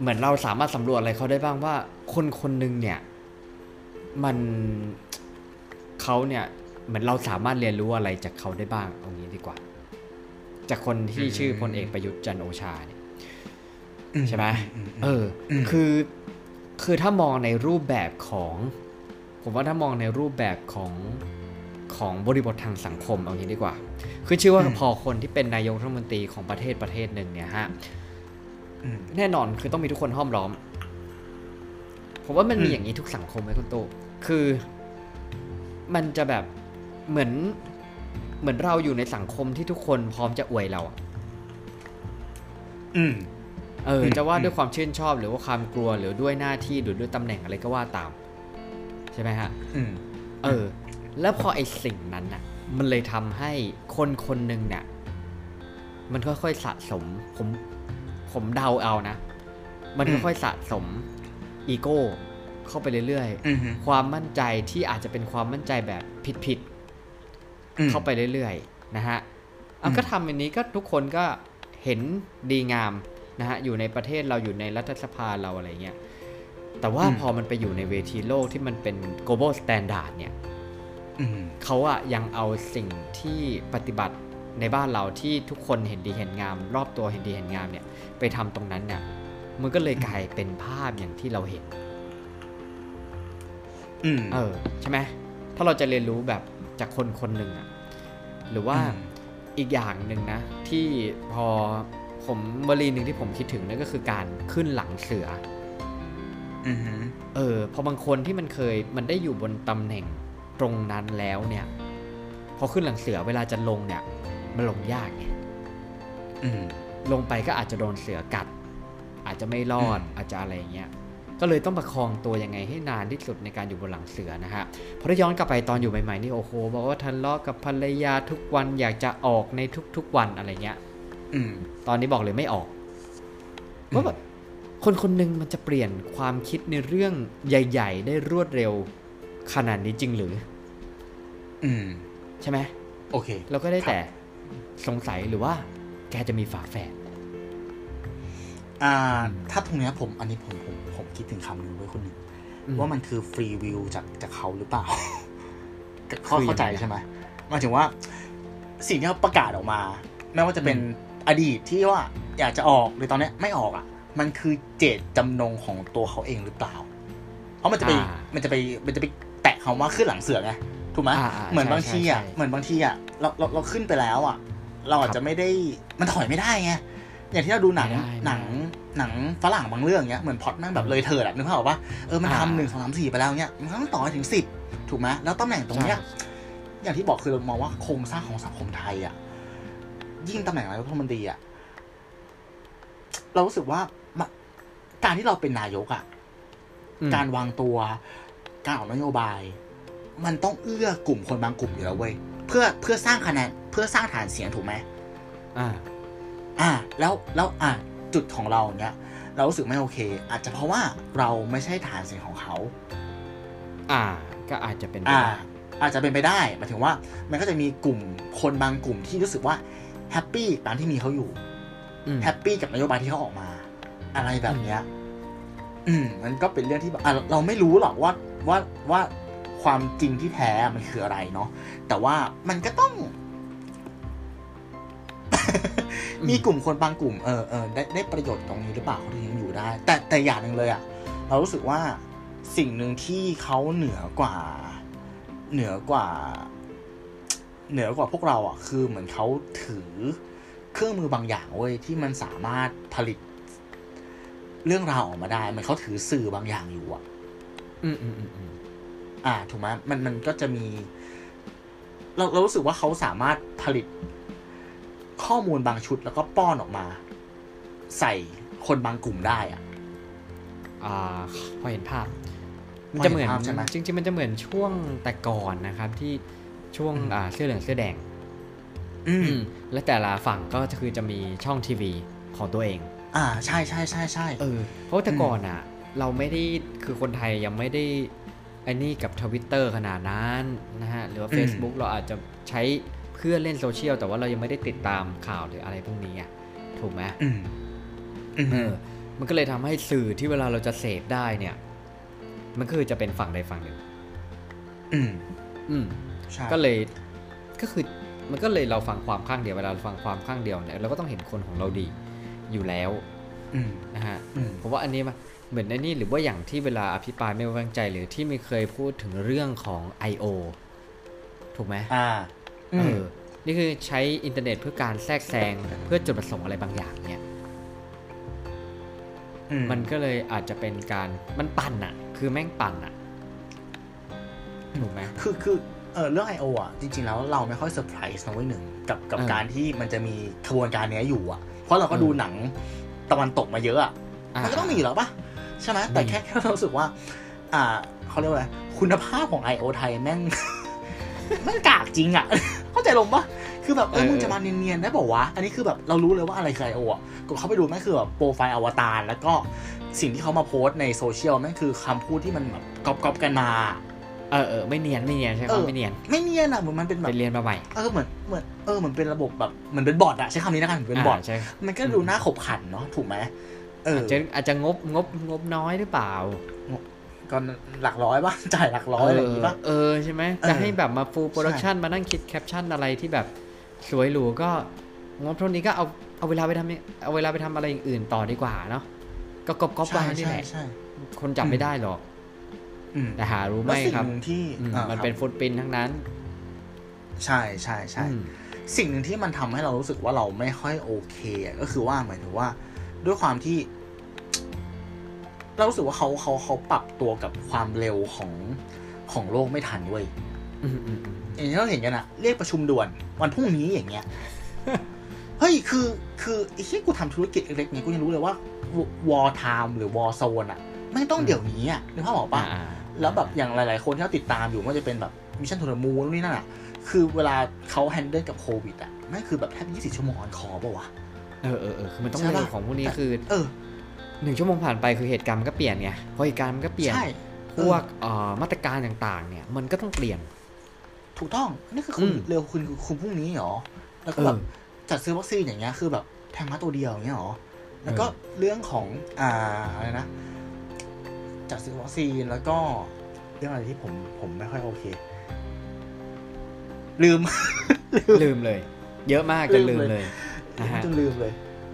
เหมือนเราสามารถสำรวจอะไรเขาได้บ้างว่า คนคนหนึ่งเนี่ย มันเขาเนี่ยเหมือนเราสามารถเรียนรู้อะไรจากเขาได้บ้างเอางี้ดีกว่า จากคนที่อืมชื่อพลเอกประยุทธ์จันทร์โอชาเนี่ยอืใช่ไหมอืมเอออมคือ คือถ้ามองในรูปแบบของ ผมว่าถ้ามองในรูปแบบของของบริบททางสังคมเอางี้ดีกว่า คือเชื่อว่าพอคนที่เป็นนายกรัฐมนตรีของประเทศประเทศหนึ่งเนี่ยฮะอืมแน่นอนคือต้องมีทุกคนห้อมล้อม ผมว่ามันมีอืมอย่างนี้ทุกสังคมไหมคุณโต คือ มันจะแบบเหมือน เหมือนเราอยู่ในสังคมที่ทุกคนพร้อมจะอวยเราอะอืม เอออืมจะว่าอืมด้วยความชื่นชอบหรือว่าความกลัวหรือด้วยหน้าที่หรือด้วยตำแหน่งอะไรก็ว่าตาม ใช่ไหมฮะ อืม เออ แล้วพอไอ้สิ่งนั้นน่ะ มันเลยทำให้คนคนหนึ่งเนี่ย มันค่อยๆสะสม ผม ผมเดาเอานะ มันอืมค่อยๆสะสมอีโก้เข้าไปเรื่อยอืมๆความมั่นใจที่อาจจะเป็นความมั่นใจแบบผิดอืม เข้าไปเรื่อยๆนะฮะเอาอืมก็ทำอันนี้ก็ทุกคนก็เห็นดีงามนะฮะอยู่ในประเทศเราอยู่ในรัฐสภาเราอะไรเงี้ยแต่ว่าพอมันไปอยู่ในเวทีโลกที่มันเป็น global standard เนี่ยอืมเขาอะยังเอาสิ่งที่ปฏิบัติในบ้านเราที่ทุกคนเห็นดีเห็นงาม รอบตัวเห็นดีเห็นงามเนี่ย ไปทำตรงนั้นเนี่ยมันก็เลยกลายเป็นภาพอย่างที่เราเห็นอืมเออใช่ไหม ถ้าเราจะเรียนรู้แบบจากคนคนหนึ่งอะหรือว่าอืมอีกอย่างหนึ่งนะ ที่พอผมวลีหนึ่งที่ผมคิดถึงนั่นก็คือการขึ้นหลังเสืออืมเออพอบางคนที่มันเคยมันได้อยู่บนตำแหน่งตรงนั้นแล้วเนี่ย พอขึ้นหลังเสือเวลาจะลงเนี่ย มันลงยากไงอืมลงไปก็อาจจะโดนเสือกัด อาจจะไม่รอดอืมอาจจะอะไรอย่างเงี้ย ก็เลยต้องประคองตัวยังไงให้นานที่สุดในการอยู่บนหลังเสือนะฮะเพราะถ้าย้อนกลับไปตอนอยู่ใหม่ๆนี่โอ้โหบอกว่าทะเลาะกับภรรยาทุกวันอยากจะออกในทุกๆวันอะไรเงี้ยอืมตอนนี้บอกเลยไม่ออกว่าแบบคนคนหนึ่งมันจะเปลี่ยนความคิดในเรื่องใหญ่ ๆ ได้รวดเร็วขนาดนี้จริงหรือ อืม ใช่ไหมโอเค เราก็ได้ครับแต่สงสัยหรือว่า แกจะมีฝาแฝดอ่า ถ้าตรงเนี้ยผม อันนี้ผมผมผม คิดถึงคำหนึงไว้คนหนึ่งอืมว่ามันคือฟรีวิวจากจากเขาหรือเปล่าเข้าคือยังไงเข้าใจใช่ไหมหมายถึงว่า สิ่งที่เขาประกาศออกมา ไม่ว่าจะเป็นอดีตที่ว่าอยากจะออกหรือตอนเนี้ยไม่ออกอะ มันคือเจตจำนงของตัวเขาเองหรือเปล่า เพราะมันจะไปอ่ามันจะไปมันจะไปแตะคำว่าขึ้นหลังเสือไงถูกไหมอ่าอ่าเหมือนบางใช่ทีอะใช่เหมือนบางทีอะเราเราเราขึ้นไปแล้วอะ เราอาจครับจะไม่ได้มันถอยไม่ได้ไงอย่างที่เราดูหนังไม่ได้หนัง หนังฝรั่งบางเรื่องเงี้ยเหมือนพล็อตแม่งแบบเลยเถิดอะนึกภาพออกปะเออมันอ่าทำหนึ่งสองสามสี่ไปแล้วเงี้ยมันก็ต้องต่อไปถึงสิบถูกไหมแล้วตำแหน่งตรงเนี้ยอย่างที่บอกคือเรามองว่าโครงสร้างของสังคมไทยอะยิ่งตำแหน่งนายกรัฐมนตรีอะเรารู้สึกว่ามันการที่เราเป็นนายกอะอืมการวางตัวการออกนโยบาย มันต้องเอื้อกลุ่มคนบางกลุ่มอยู่แล้วเว้ยเพื่อเพื่อสร้างคะแนนเพื่อสร้างฐานเสียงถูกไหมอ่า อ่า แล้วแล้วอ่า จุดของเราเนี้ยเรารู้สึกไม่โอเค อาจจะเพราะว่าเราไม่ใช่ฐานเสียงของเขา อ่า ก็อาจจะเป็นไปอ่าได้อาจจะเป็นไปได้หมายถึงว่า มันก็จะมีกลุ่มคนบางกลุ่มที่รู้สึกว่าแฮปปี้ตามที่มีเขาอยู่อืมแฮปปี้กับนโยบายที่เขาออกมา อะไรแบบเนี้ย อืมมันก็เป็นเรื่องที่แบบอะเราเราไม่รู้หรอกว่าว่าว่าความจริงที่แท้มันคืออะไรเนาะแต่ว่ามันก็ต้อง มีกลุ่มคนบางกลุ่มเออเออได้ได้ประโยชน์ตรงนี้หรือเปล่าเขาถึงยังอยู่ได้ แต่แต่อย่างหนึ่งเลยอะเรารู้สึกว่าสิ่งหนึ่งที่เขาเหนือกว่า เหนือกว่า เหนือกว่าพวกเราอะคือเหมือนเขาถือเครื่องมือบางอย่างเว้ยที่มันสามารถผลิตเรื่องราวออกมาได้เหมันเขาถือสื่อบางอย่างอยู่อะอืมอืมอืมอืมอ่า ถูกไหมมันมันก็จะมี เราเรารู้สึกว่าเขาสามารถผลิต ข้อมูลบางชุดแล้วก็ป้อนออกมา ใส่คนบางกลุ่มได้อะอ่าพอเห็นภาพ มันพอจะเห็นเหมือนภาพใช่ไหมจริงๆมันจะเหมือนช่วงแต่ก่อนนะครับ ที่ช่วงอืมอ่าเสื้อเหลืองเสื้อแดง อืมอืมและแต่ละฝั่งก็จะคือจะมีช่องทีวีของตัวเอง อ่าใช่ใช่ใช่ใช่เออเพราะว่าแต่ก่อนอะ เราไม่ได้คือคนไทยยังไม่ได้ไอ้นี่กับทวิตเตอร์ขนาดนั้นนะฮะ หรือว่า Facebook เราอาจจะใช้ เพื่อเล่นโซเชียลแต่ว่าเรายังไม่ได้ติดตามข่าวหรืออะไรพวกนี้อะถูกไหมอืมอืมเออ มันก็เลยทำให้สื่อที่เวลาเราจะเสพได้เนี่ย มันคือจะเป็นฝั่งใดฝั่งหนึ่ง อืม อืมใช่ก็เลยก็คือ มันก็เลยเราฟังความข้างเดียวเวลาเราฟังความข้างเดียวเนี่ยเราก็ต้องเห็นคนของเราดีอยู่แล้วอืมนะฮะอืมเพราะว่าอันนี้มาเหมือนในนี่หรือว่าอย่างที่เวลาอภิปรายไม่ไว้วางใจหรือที่ไม่เคยพูดถึงเรื่องของ I.O. ถูกไหมอ่าเออ นี่คือใช้อินเทอร์เน็ตเพื่อการแทรกแซงเพื่อจุดประสงค์อะไรบางอย่างเนี่ยมันก็เลยอาจจะเป็นการมันปั่นอะคือแม่งปั่นอะถูกไหมคือคือเออเรื่อง I.O. อะจริง ๆ แล้วเราไม่ค่อยเซอร์ไพรส์นะเว้ยหนึ่งกับกับเออการที่มันจะมีขบวนการเนี้ยอยู่อะ เพราะเราก็เออดูหนังตะวันตกมาเยอะอะามันก็ต้องมีอยู่แล้วปะใช่ไหมแต่มีแค่แค่เรารู้สึกว่า อ่าเขาเรียกว่าอะไรคุณภาพของ I.O. ไทยแม่งแม่งกากจริงอะเข้า ใจลงปะคือแบบเออมึงจะมาเนียนๆได้บอกวะอันนี้คือแบบเรารู้เลยว่าอะไรคือ I.O. อะกดเข้าไปดูแม่งคือแบบโปรไฟล์อวตารแล้วก็สิ่งที่เขามาโพสต์ในโซเชียลแม่งคือคำพูดที่มันแบบก๊อปๆกันมาเออเออไม่เนียนไม่เนียนใช่ไหมเออไม่เนียนไม่เนียนอะเหมือนมันเป็นแบบไปเรียนมาใหม่เออเหมือนเหมือนเออเหมือนเป็นระบบแบบเหมือนเป็น bot อะใช้คำนี้แล้วกันเหมือนเป็น bot อะใช่มันก็ดูน่าขบขันเนาะถูกไหมเอออาจจะอาจจะงบงบงบน้อยหรือเปล่า ก็หลักร้อยป่ะจ่ายหลักร้อยอะไรอย่างงี้ป่ะเออใช่ไหมเออจะให้แบบมา full production ใช่มานั่งคิดแคปชั่นอะไรที่แบบสวยหรูก็งบเท่านี้ก็เอาเอาเวลาไปทำเอาเวลาไปทำอะไรอย่างอื่นต่อดีกว่าเนาะก็ก๊อปก๊อปใช่มานี่ใช่แหละใช่คนจับไม่ได้หรอกอืมแต่หารู้ไหมแล้วสิ่งครับหนึ่งที่อืมอ่ามันครับเป็นฟุตปรินท์ทั้งนั้น ใช่ใช่ใช่อืมสิ่งหนึ่งที่มันทำให้เรารู้สึกว่าเราไม่ค่อยโอเคอะก็คือว่าหมายถึงว่า ด้วยความที่ เรารู้สึกว่าเขาเขาเขาปรับตัวกับความเร็วของของโลกไม่ทันเว้ยอืมอืมอืมอย่างที่เราเห็นกันอะเรียกประชุมด่วน วันพรุ่งนี้อย่างเงี้ยเฮ้ยคือคือไอ้ที่กูทำธุรกิจเล็กๆนี้กูยังรู้เลยว่าวอ r ไทม์หรือวอ r โซนอะไม่ต้องเดี๋ยวนี้อะนึกภาพออกปะอ่าแล้วแบบอย่างหลาย ๆ คนที่เราติดตามอยู่ไม่ว่าจะเป็นแบบ Mission to the Moon นี่นั่นอะคือเวลาเขา handle กับโควิดอะนั่นคือแบบแทบ24ชั่วโมง on call ป่าวะเออเออเออคือมันต้องใช่ปะเร็วของพวกนี้คือ เออ หนึ่งชั่วโมงผ่านไปคือเหตุการณ์มันก็เปลี่ยนไงพอเหตุการณ์มันก็เปลี่ยนใช่พวกเอ่อมาตรการต่างๆ เนี่ย มันก็ต้องเปลี่ยน ถูกต้องนี่คือคุณอืมเร็วคุณคุณพรุ่งนี้เหรอแล้วก็เออแบบจัดซื้อวัคซีนอย่างเงี้ยคือแบบแทงมาตัวเดียวอย่างเงี้ยเหรอแล้วก็เรื่องของอ่าอะไรนะจัดซื้อวัคซีนแล้วก็เรื่องอะไรที่ผมผมไม่ค่อยโอเค ลืม ลืมเลย เยอะมากจนลืลืมมเลยเลยนะฮะจนลืมเลย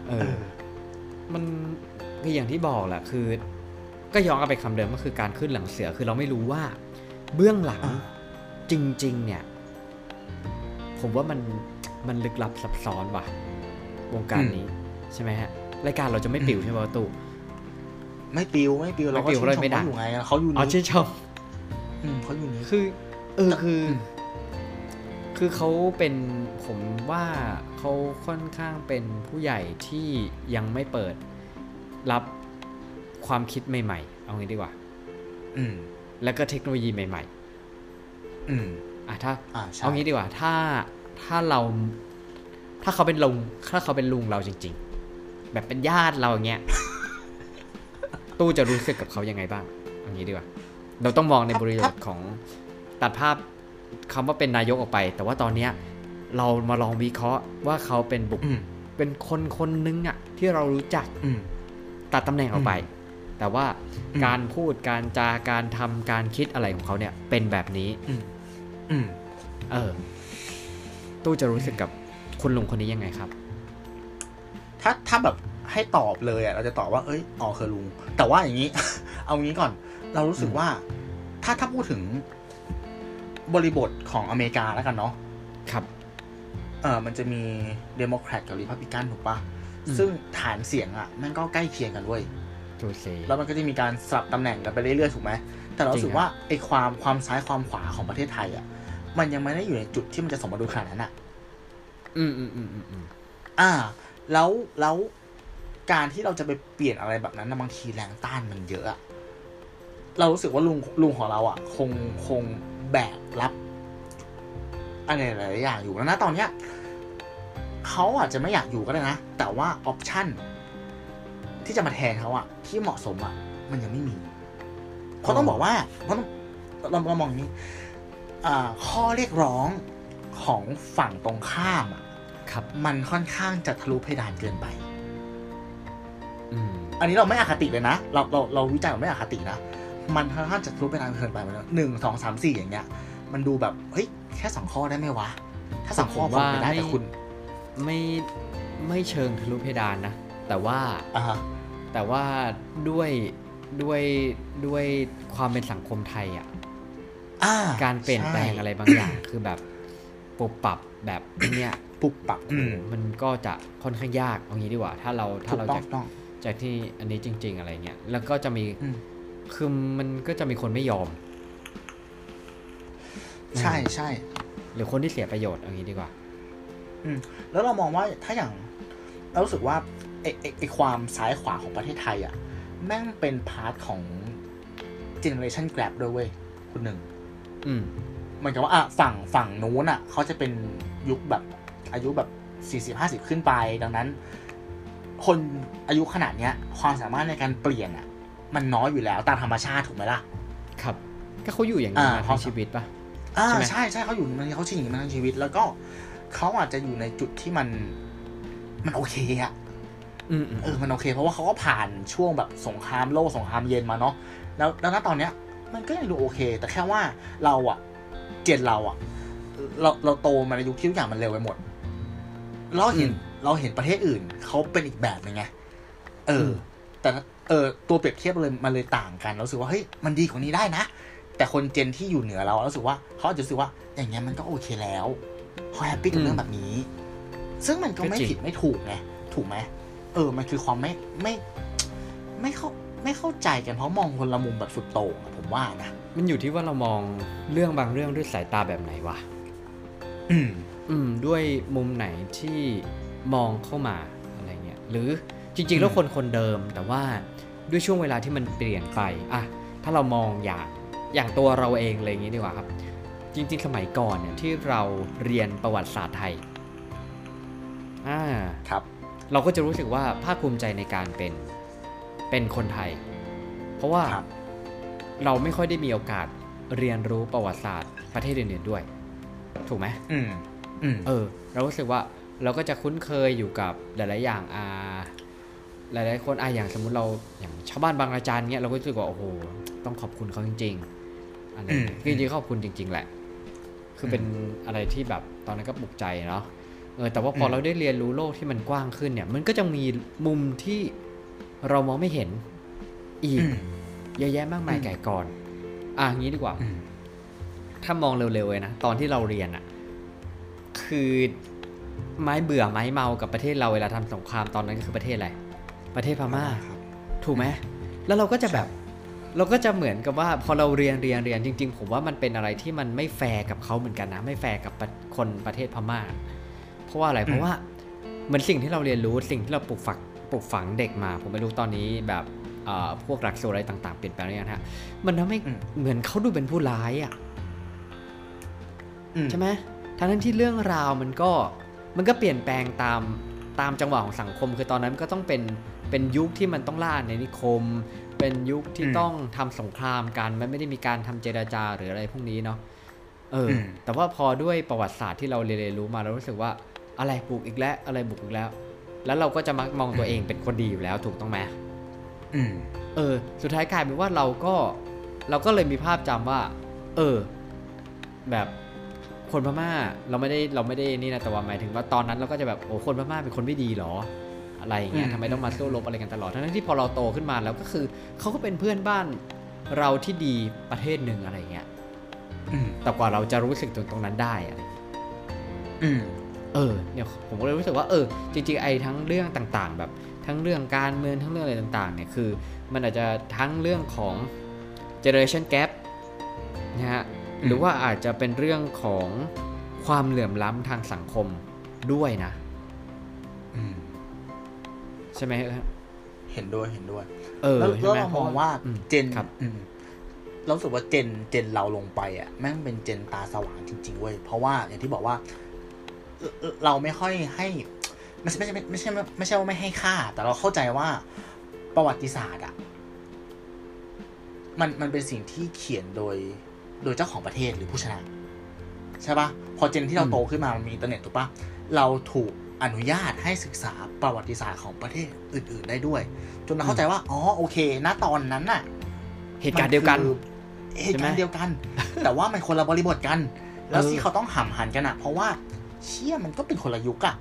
เอเอออมัน คืออย่างที่บอกแหละคือ ก็ย้อนกลับไปคำเดิมก็คือการขึ้นหลังเสือคือเราไม่รู้ว่า เบื้องหลังอ่าจริง ๆ เนี่ย ผมว่ามันมันลึกลับซับซ้อนว่ะ วงการนี้ใช่ไหมฮะรายการเราจะไม่ปิวใช่ไหมประตูไม่ปิวไม่ปิวเราก็ไม่ปิวชื่นชเลยมไม่ได้เขาอยู่ไงเขาอยู่อ๋อนี่ชื่นชมอืมเขาอยู่นี่คือ เออคืออมคือเขาเป็นผมว่าเขาค่อนข้างเป็นผู้ใหญ่ที่ยังไม่เปิด รับความคิดใหม่ ๆ เอางี้ดีกว่า อืม แล้วก็เทคโนโลยีใหม่อืมๆอะถ้าอ่าใช่เอางี้ดีกว่า ถ้าถ้าเรา ถ้าเขาเป็นลุงถ้าเขาเป็นลุงเราจริง ๆ แบบเป็นญาติเราอย่างเงี้ยตู้จะรู้สึกกับเขายังไงบ้างเอางี้ดีกว่า เราต้องมองในบริบทของตัดภาพคำว่าเป็นนายกออกไป แต่ว่าตอนเนี้ย เรามาลองวิเคราะห์ว่าเขาเป็นบุคอืมเป็นคนคนนึงอะที่เรารู้จักอืม ตัดตำแหน่งออกไป แต่ว่าอืมการพูดการจาการทำการคิดอะไรของเขาเนี่ยเป็นแบบนี้อืมเออ ตู้จะรู้สึกกับคุณลุงคนนี้ยังไงครับ ถ้าถ้าแบบให้ตอบเลยอะเราจะตอบว่า เอ้ยอ๋อคือลุง แต่ว่าอย่างนี้ เอางี้ก่อน เรารู้สึกว่า ถ้าถ้าพูดถึงบริบทของอเมริกาแล้วกันเนาะครับ เออมันจะมีเดโมแครตกับรีพับลิกันถูกปะอืม ซึ่งฐานเสียงอะมันก็ใกล้เคียงกันเว้ยดูสิแล้วมันก็จะมีการสลับตำแหน่งกันไปเรื่อยๆถูกไหมแต่เรารู้สึจริกงครับว่าไอ้ความความซ้ายความขวาของประเทศไทยอะมันยังไม่ได้อยู่ในจุดที่มันจะสมดุลขนาดนั้นอะ อืมอืมอืมอืมอืมอ่า แล้วแล้วการที่เราจะไปเปลี่ยนอะไรแบบนั้นนะบางทีแรงต้านมันเยอะอะเรารู้สึกว่าลุงลุงของเราอะ คงคงแบกรับอะไรหลายๆอย่างอยู่แล้วนะตอนเนี้ย เขาอาจจะไม่อยากอยู่ก็ได้นะ แต่ว่าออปชั่นที่จะมาแทนเขาอะที่เหมาะสมอะมันยังไม่มีเพราะต้องบอกว่าเพราะต้องเราเรามองอย่างนี้อ่าข้อเรียกร้องของฝั่งตรงข้ามอะครับ มันค่อนข้างจะทะลุเพดานเกินไปอืมอันนี้เราไม่อคติเลยนะเราเราเราวิจัยแบบไม่อคตินะมันค่อนข้างจะทะลุเพดานเกินไปมันหนึ่งสองสามสี่อย่างเงี้ย มันดูแบบเฮ้ยแค่สองข้อได้ไหมวะ ถ้าสองข้อผมไปได้แต่คุณ ไม่ไม่เชิงทะลุเพดานนะ แต่ว่าอ่าฮะแต่ว่าด้วยด้วยด้วยความเป็นสังคมไทยอะอ่าการเปลี่ยนแปลงใช่อะไรบางอย่าง คือแบบปรับปรับแบบเนี้ยปุบปับอืมมันก็จะค่อนข้างยากเอางี้ดีกว่า ถ้าเราถูถ้ากเราต้อจะงต้องจากที่อันนี้จริง ๆ อะไรเงี้ยแล้วก็จะมีอืมคือมันก็จะมีคนไม่ยอม ใช่ใช่หรือคนที่เสียประโยชน์เอางี้ดีกว่า อืมแล้วเรามองว่าถ้าอย่างเรารู้สึกว่าไอไอไอความซ้ายขวาของประเทศไทยอะ แม่งเป็น part ของ generation gap ด้วยเว้ยคุณหนึ่งอืมเหมือนกับว่าอะฝั่งฝั่งนู้นอะเขาจะเป็นยุคแบบอายุแบบสี่สิบห้าสิบขึ้นไป ดังนั้น คนอายุขนาดเนี้ย ความสามารถในการเปลี่ยนอะ มันน้อยอยู่แล้วตามธรรมชาติถูกไหมล่ะ ครับ ก็เขาอยู่อย่างนี้อ่ามาเขาทั้งชีวิตปะอ่าใช่ไหมใช่ใช่เขาอยู่มันเขาชิงอย่างนี้มาทั้งชีวิต แล้วก็ เขาอาจจะอยู่ในจุดที่มัน มันโอเคอะอืมอืมเออมันโอเค เพราะว่าเขาก็ผ่านช่วงแบบสงครามโลกสงครามเย็นมาเนาะแล้วแล้วณตอนเนี้ย มันก็ยังดูโอเค แต่แค่ว่าเราอะเจนเราอะเราเราโตมาในยุคที่ทุกอย่างมันเร็วไปหมด เราเห็นเราเห็นประเทศอื่นเขาเป็นอีกแบบหนึงไงเออ แต่เออตัวเปรียบเทียบเลยมันเลยต่างกันเรารู้สึกว่าเฮ้ยมันดีกว่านี้ได้นะแต่คนเจนที่อยู่เหนือเรารู้สึกว่าเขาอาจจะรู้สึกว่าอย่างเงี้ยมันก็โอเคแล้ว เขาแฮปปี้กับเรื่องแบบนี้ ซึ่งมันก็ไม่ผิดไม่ถูกไงถูกไหมเออ มันคือความไม่ไม่ไม่เข้าไม่เข้าใจกันเพราะมองคนละมุมแบบสุดโต่งอะผมว่านะมันอยู่ที่ว่าเรามองเรื่องบางเรื่องด้วยสายตาแบบไหนวะอืม อืม ด้วยมุมไหนที่มองเข้ามาอะไรเงี้ยหรือจริง ๆ แล้วคนคนเดิม แต่ว่าด้วยช่วงเวลาที่มันเปลี่ยนไปอะถ้าเรามองอย่างอย่างตัวเราเองเลยอย่างนี้ดีกว่าครับ จริงๆ สมัยก่อนเนี่ยที่เราเรียนประวัติศาสตร์ไทยอ่าครับ เราก็จะรู้สึกว่าภาคภูมิใจในการเป็นเป็นคนไทย เพราะว่าครับเราไม่ค่อยได้มีโอกาสเรียนรู้ประวัติศาสตร์ ประเทศอื่นๆด้วย ถูกไหมอืมอืมเออ เรารู้สึกว่าเราก็จะคุ้นเคยอยู่กับหลายๆอย่างอ่าหลายๆคนอ่าอย่างสมมุติเราอย่างชาวบ้านบางอาจารย์เนี้ยเราก็รู้สึกว่าโอ้โหต้องขอบคุณเขาจริง ๆอะไรอย่างเงี้ยอืมคือจริงๆขอบคุณจริง ๆ แหละ คือเป็นอะไรที่แบบตอนนั้นก็ปลุกใจเนาะเออแต่ว่าพออืมเราได้เรียนรู้โลกที่มันกว้างขึ้นเนี่ย มันก็จะมีมุมที่เรามองไม่เห็นอีกอืมเยอะแยะมากมายอืมไก่ก่อน อะงี้ดีกว่าอืมถ้ามองเร็วๆเลยนะตอนที่เราเรียนอะคือไม้เบื่อไม้เมากับประเทศเราเวลาทำสงครามตอนนั้นก็คือประเทศอะไรประเทศพม่าครับถูกไหมแล้วเราก็จะแบบ เราก็จะเหมือนกับว่าพอเราเรียนเรียนเรียนจริง ๆ ผมว่ามันเป็นอะไรที่มันไม่แฟร์กับเขาเหมือนกันนะไม่แฟร์กับประคนประเทศพม่า เพราะว่าอะไรเพราะว่าเหมือนสิ่งที่เราเรียนรู้สิ่งที่เราปลูกฝังปลูกฝังเด็กมา ผมไม่รู้ตอนนี้แบบเอ่อพวกหลักสูตรอะไรต่าง ๆ เปลี่ยนแปลงหรือยังฮะมันทำให้อืมเหมือนเขาดูเป็นผู้ร้ายอะอืมใช่ไหมทั้งนั้นที่เรื่องราวมันก็มันก็เปลี่ยนแปลงตามตามจังหวะของสังคม คือตอนนั้นก็ต้องเป็นเป็นยุคที่มันต้องล่าในนิคม เป็นยุคที่อืมต้องทำสงครามกัน มันไม่ได้มีการทำเจรจาหรืออะไรพวกนี้เนาะเอออมแต่ว่าพอด้วยประวัติศาสตร์ที่เราเรียนรู้มาเรารู้สึกว่าอะไรบุกอีกแล้ว อะไรบุกอีกแล้ว แล้วเราก็จะมักมองตัวเองเป็นคนดีอยู่แล้วถูกต้องไหมอืมเออ สุดท้ายกลายเป็นว่าเราก็เราก็เลยมีภาพจำว่า เออ แบบคนพม่าเราไม่ได้เราไม่ได้นี่นะแต่ว่าหมายถึงว่าตอนนั้นเราก็จะแบบโอ้คนพม่าเป็นคนไม่ดีเหรอ อะไรอย่างเงี้ยอืมทำไมต้องมาสู้รบอะไรกันตลอด ทั้งที่พอเราโตขึ้นมาแล้วก็คือเขาก็เป็นเพื่อนบ้านเราที่ดีประเทศหนึ่งอะไรอย่างเงี้ยอืมแต่กว่าเราจะรู้สึกตรงตรงนั้นได้อะไรอืมเออเนี่ยผมก็เลยรู้สึกว่าเออจริงๆไอ้ทั้งเรื่องต่างๆ แบบทั้งเรื่องการเมืองทั้งเรื่องอะไรต่างๆเนี่ยคือ มันอาจจะทั้งเรื่องของ generation gap นะฮะอืมหรือว่าอาจจะเป็นเรื่องของความเหลื่อมล้ำทางสังคมด้วยนะอืม ใช่ไหมฮะเห็นด้วยเห็นด้วยเออแล้วใช่แล้วไหมเรามองว่าอืมเจนครับอืมเรารู้สึกว่าเจนเจนเราลงไปอะแม่งเป็นเจนตาสว่างจริง ๆเว้ยเพราะว่าอย่างที่บอกว่าเอ่อเอ่อเราไม่ค่อยให้ไม่ใช่ไม่ใช่ไม่ใช่ไม่ใช่ว่าไม่ให้ค่า แต่เราเข้าใจว่าประวัติศาสตร์อะมันมันเป็นสิ่งที่เขียนโดยโดยเจ้าของประเทศหรือผู้ชนะ ใช่ปะพอเจนที่เราอืมโตขึ้นมามันมีอินเทอร์เน็ตถูกปะเราถูก อนุญาตให้ศึกษาประวัติศาสตร์ของประเทศอื่น ๆ ได้ด้วย จนเราเข้าใจว่า อ๋อ โอเค ณ ตอนนั้นน่ะ เหตุการณ์เดียวกันมัคือเหตุการณ์เดียวกัน แต่ว่ามันคนละบริบทกัน แล้วเออที่เขาต้องห่ำหันกันอะ เพราะว่าเชี่ยมันก็เป็นคนละยุคอะ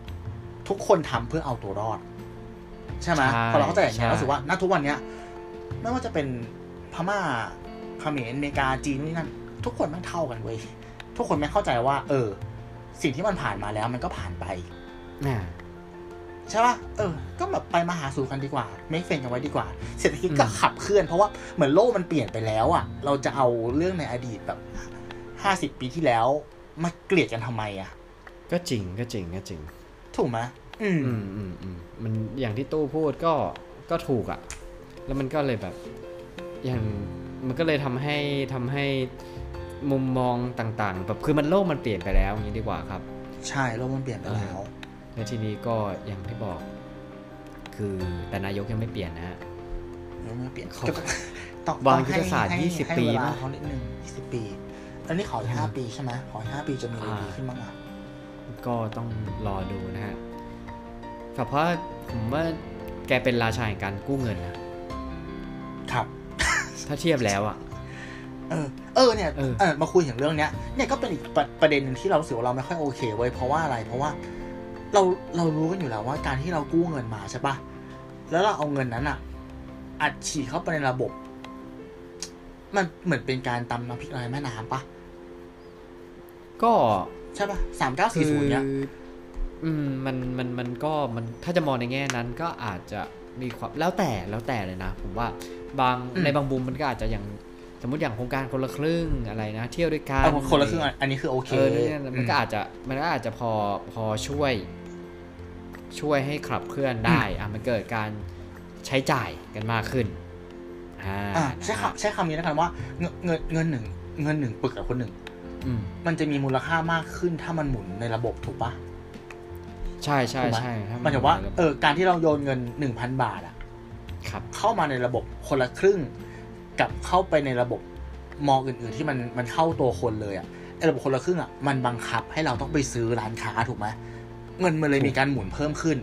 ทุกคนทำเพื่อเอาตัวรอด ใช่ไหมพอเราเข้าใจอย่างนี้ยเรารู้สึกว่า ณ ทุกวันเนี้ย ไม่ว่าจะเป็นพม่าเขมรอเมริกา จีนนู่นนี่นั่น ทุกคนไม่งเท่ากันเว้ย ทุกคนไม่เข้าใจว่า เออ สิ่งที่มันผ่านมาแล้วมันก็ผ่านไป น่ะใช่ป่ะ เออ ก็แบบไปมาหาสู่กันดีกว่า ไม่เฟนกันไว้ดีกว่า เศรษฐกิจก็อืมขับเคลื่อน เพราะว่าเหมือนโลกมันเปลี่ยนไปแล้วอะ เราจะเอาเรื่องในอดีตแบบห้าสิบปีที่แล้ว มาเกลียดกันทำไมอะ ก็จริงก็จริงก็จริง ถูกไหมอืมอืมอืมอืมมันอย่างที่ตู้พูดก็ก็ถูกอะ่ะ แล้วมันก็เลยแบบ อย่างมันก็เลยทำให้ทำให้มุมมองต่างๆ แบบคือมันโลกมันเปลี่ยนไปแล้วอย่างนี้ดีกว่าครับ ใช่โลกมันเปลี่ยนไปแล้ว แล้วทีนี้ก็อย่างที่บอก คือแต่นายกยังไม่เปลี่ยนนะฮะโลกมันเปลี่ยนเขาก็ต้องวางต้องยุทธศาสตร์ให้20ให้ปีเวลามั้ยเขานิดนึงยี่สิบปี อันนี้ขออีกห้าปีใช่ไหมขออีกห้าปีจะมีอะไรดีขึ้นบ้างอะก็ต้องรอดูนะฮะครับเพราะผมว่าแกเป็นราชาแห่งการกู้เงินนะครับ ถ้าเทียบแล้วอะเออเออเนี่ยเออเออมาคุยถึงเรื่องเนี้ยเนี่ยก็เป็นอีกประประเด็นหนึ่งที่เรารู้สึกว่าเราไม่ค่อยโอเคเว้ยเพราะว่าอะไรเพราะว่า เราเรารู้กันอยู่แล้วว่าการที่เรากู้เงินมาใช่ปะแล้วเราเอาเงินนั้นอะอัดฉีดเข้าไปในระบบ มันเหมือนเป็นการตำน้ำพริกลายแม่น้ำปะก็ใช่ปะสามเก้าคืสี่ศูนย์เนี้ยอืมมันมันมันก็มันถ้าจะมองในแง่นั้นก็อาจจะมีความแล้วแต่แล้วแต่เลยนะ ผมว่าบางในบางมุมมันก็อาจจะอย่างสมมติอย่างโครงการคนละครึ่งอะไรนะ เที่ยวด้วยกันเอาคนละครึ่งอันอันนี้คือโอเคเออเนี่ยมันก็อาจจะมันก็อาจจะพอพอช่วย ช่วยให้ขับเคลื่อนได้อะมันเกิดการใช้จ่ายกันมากขึ้นอ่าอ่าใช้นะฮะคำใช้คำนี้แล้วกันว่าเงินเงินเงินหนึ่งเงินหนึ่งปึกกับคนหนึ่งอืมมันจะมีมูลค่ามากขึ้นถ้ามันหมุนในระบบถูกปะใช่ใช่ถูกไหมใช่ถ้หมันถือว่าเออการที่เราโยนเงินหนึ่งพันบาทอะครับเข้ามาในระบบคนละครึ่ง กับเข้าไปในระบบมองอื่น ๆ ที่มันมันเข้าตัวคนเลยอะไอระบบคนละครึ่งอะมันบังคับให้เราต้องไปซื้อร้านค้าถูกไหม เงินมันเลยมีการหมุนเพิ่มขึ้น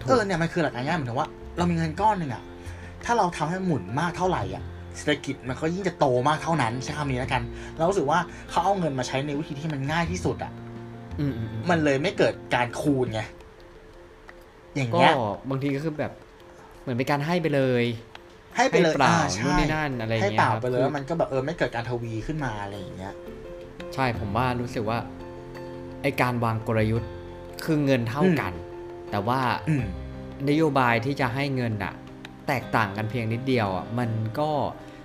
ถูกเออเนี่ยมันคือหลักการง่ายเหมือนถึงว่า เรามีเงินก้อนหนึ่งอะถ้าเราทำให้หมุนมากเท่าไหร่อะเศรษฐกิจมันก็ยิ่งจะโตมากเท่านั้นใช้คำนี้แล้วกัน เรารู้สึกว่าเขาเอาเงินมาใช้ในวิธีที่มันง่ายที่สุดอะอืมอืมอืมมันเลยไม่เกิดการคูณไงอย่างก็เงี้ยบางทีก็คือแบบ เหมือนเป็นการให้ไปเลย ให้ไปเลยให้เปล่าอ่ใช่นู่นนี่นั่นอะไรอย่างให้เงี้ยเปล่าครับไปเลยคือแล้วมันก็แบบเออไม่เกิดการทวีขึ้นมาอะไรอย่างเงี้ย ใช่ผมว่ารู้สึกว่าไอการวางกลยุทธ์ คือเงินเท่ากัน แต่ว่าอืมนโยบายที่จะให้เงินอะแตกต่างกันเพียงนิดเดียวอะมันก็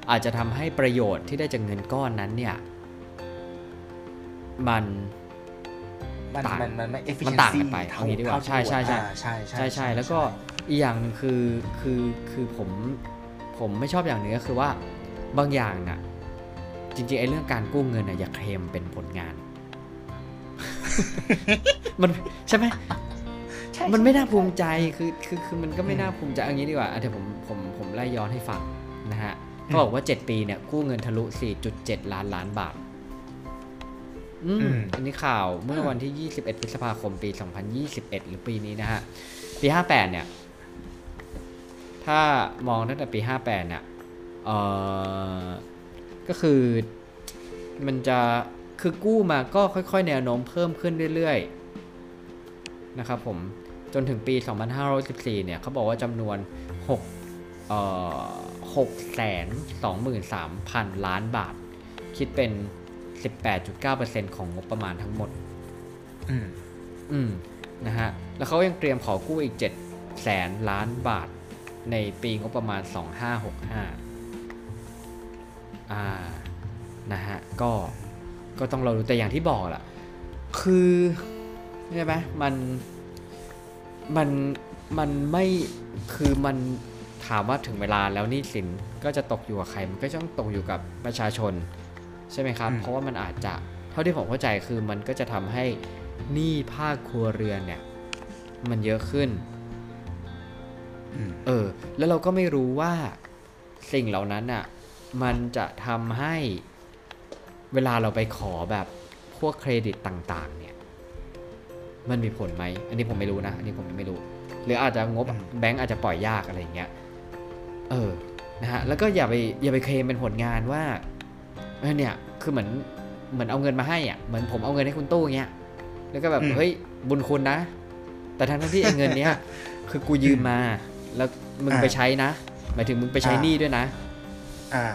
อาจจะทำให้ประโยชน์ที่ได้จากเงินก้อนนั้นเนี่ย มันมันต่างมันมันไม่ efficiency มันต่างกันไปเท่าเอางี้ดีกว่าเท่ใช่ใช่ใช่อ่าใช่ใช่ใช่ใช่แล้วก็อีกอย่างหนึ่งคือคือคือผมผมไม่ชอบอย่างหนึงก็คือว่าบางอย่างน่ะ จริงๆไอ้เรื่องการกู้เงินน่ะอย่าเคลมเป็นผลงาน มันใช่ไหมใช่มันไม่น่าภูมิใจคือคือคือมันก็ไม่น่าภูมิใจเอางี้ดีกว่าอะเดี๋ยวผมผมผมไล่ย้อนให้ฟังนะฮะเขาบอกว่า 7 ปีเนี่ยกู้เงินทะลุ 4.7 ล้านล้านบาท อืม อันนี้ข่าวเมื่อวันที่ 21 พฤษภาคมปี 2021 หรือปีนี้นะฮะ ปี 58 เนี่ย ถ้ามองตั้งแต่ปี 58 เนี่ย เอ่อ ก็คือมันจะ คือกู้มาก็ค่อยๆ แนวโน้มเพิ่มขึ้นเรื่อยๆ นะครับผม จนถึงปี 2514 เนี่ยเขาบอกว่าจำนวน6เอ่อ6แสน23,000 ล้านบาท คิดเป็น 18.9%ของงบประมาณทั้งหมด อืม อืม นะฮะ แล้วเขายังเตรียมขอกู้อีก 7 แสนล้านบาท ในปีงบประมาณ 2565 อ่า นะฮะ ก็ ก็ต้องเราดูแต่อย่างที่บอกแหละคือใช่ไหมมันมันมันไม่คือมันถามว่าถึงเวลาแล้วหนี่สินก็จะตกอยู่กับใคร มันก็ต้องตกอยู่กับประชาชน ใช่ไหมครับอืมเพราะว่ามันอาจจะเท่าที่ผมเข้าใจคือมันก็จะทำให้หนี้ภาคครัวเรือนเนี่ย มันเยอะขึ้นอืมเออ แล้วเราก็ไม่รู้ว่าสิ่งเหล่านั้นอะ มันจะทำให้ เวลาเราไปขอแบบพวกเครดิตต่างๆ เนี่ย มันมีผลไหม อันนี้ผมไม่รู้นะ อันนี้ผมยังไม่รู้ หรืออาจจะงบอืมแบงก์อาจจะปล่อยยากอะไรอย่างเงี้ย เออ นะฮะ แล้วก็อย่าไปอย่าไปเคลมเป็นผลงานว่าเออเนี่ย คือเหมือนเหมือนเอาเงินมาให้อะ เหมือนผมเอาเงินให้คุณตู้เงี้ย แล้วก็แบบอืมเฮ้ยบุญคุณนะ แต่ทั้งๆที่ไอ้เงินเนี้ยคือกูยืมมา แล้วมึงอ่าไปใช้นะ หมายถึงมึงไปใช้อ่าหนี้ด้วยนะ อ่า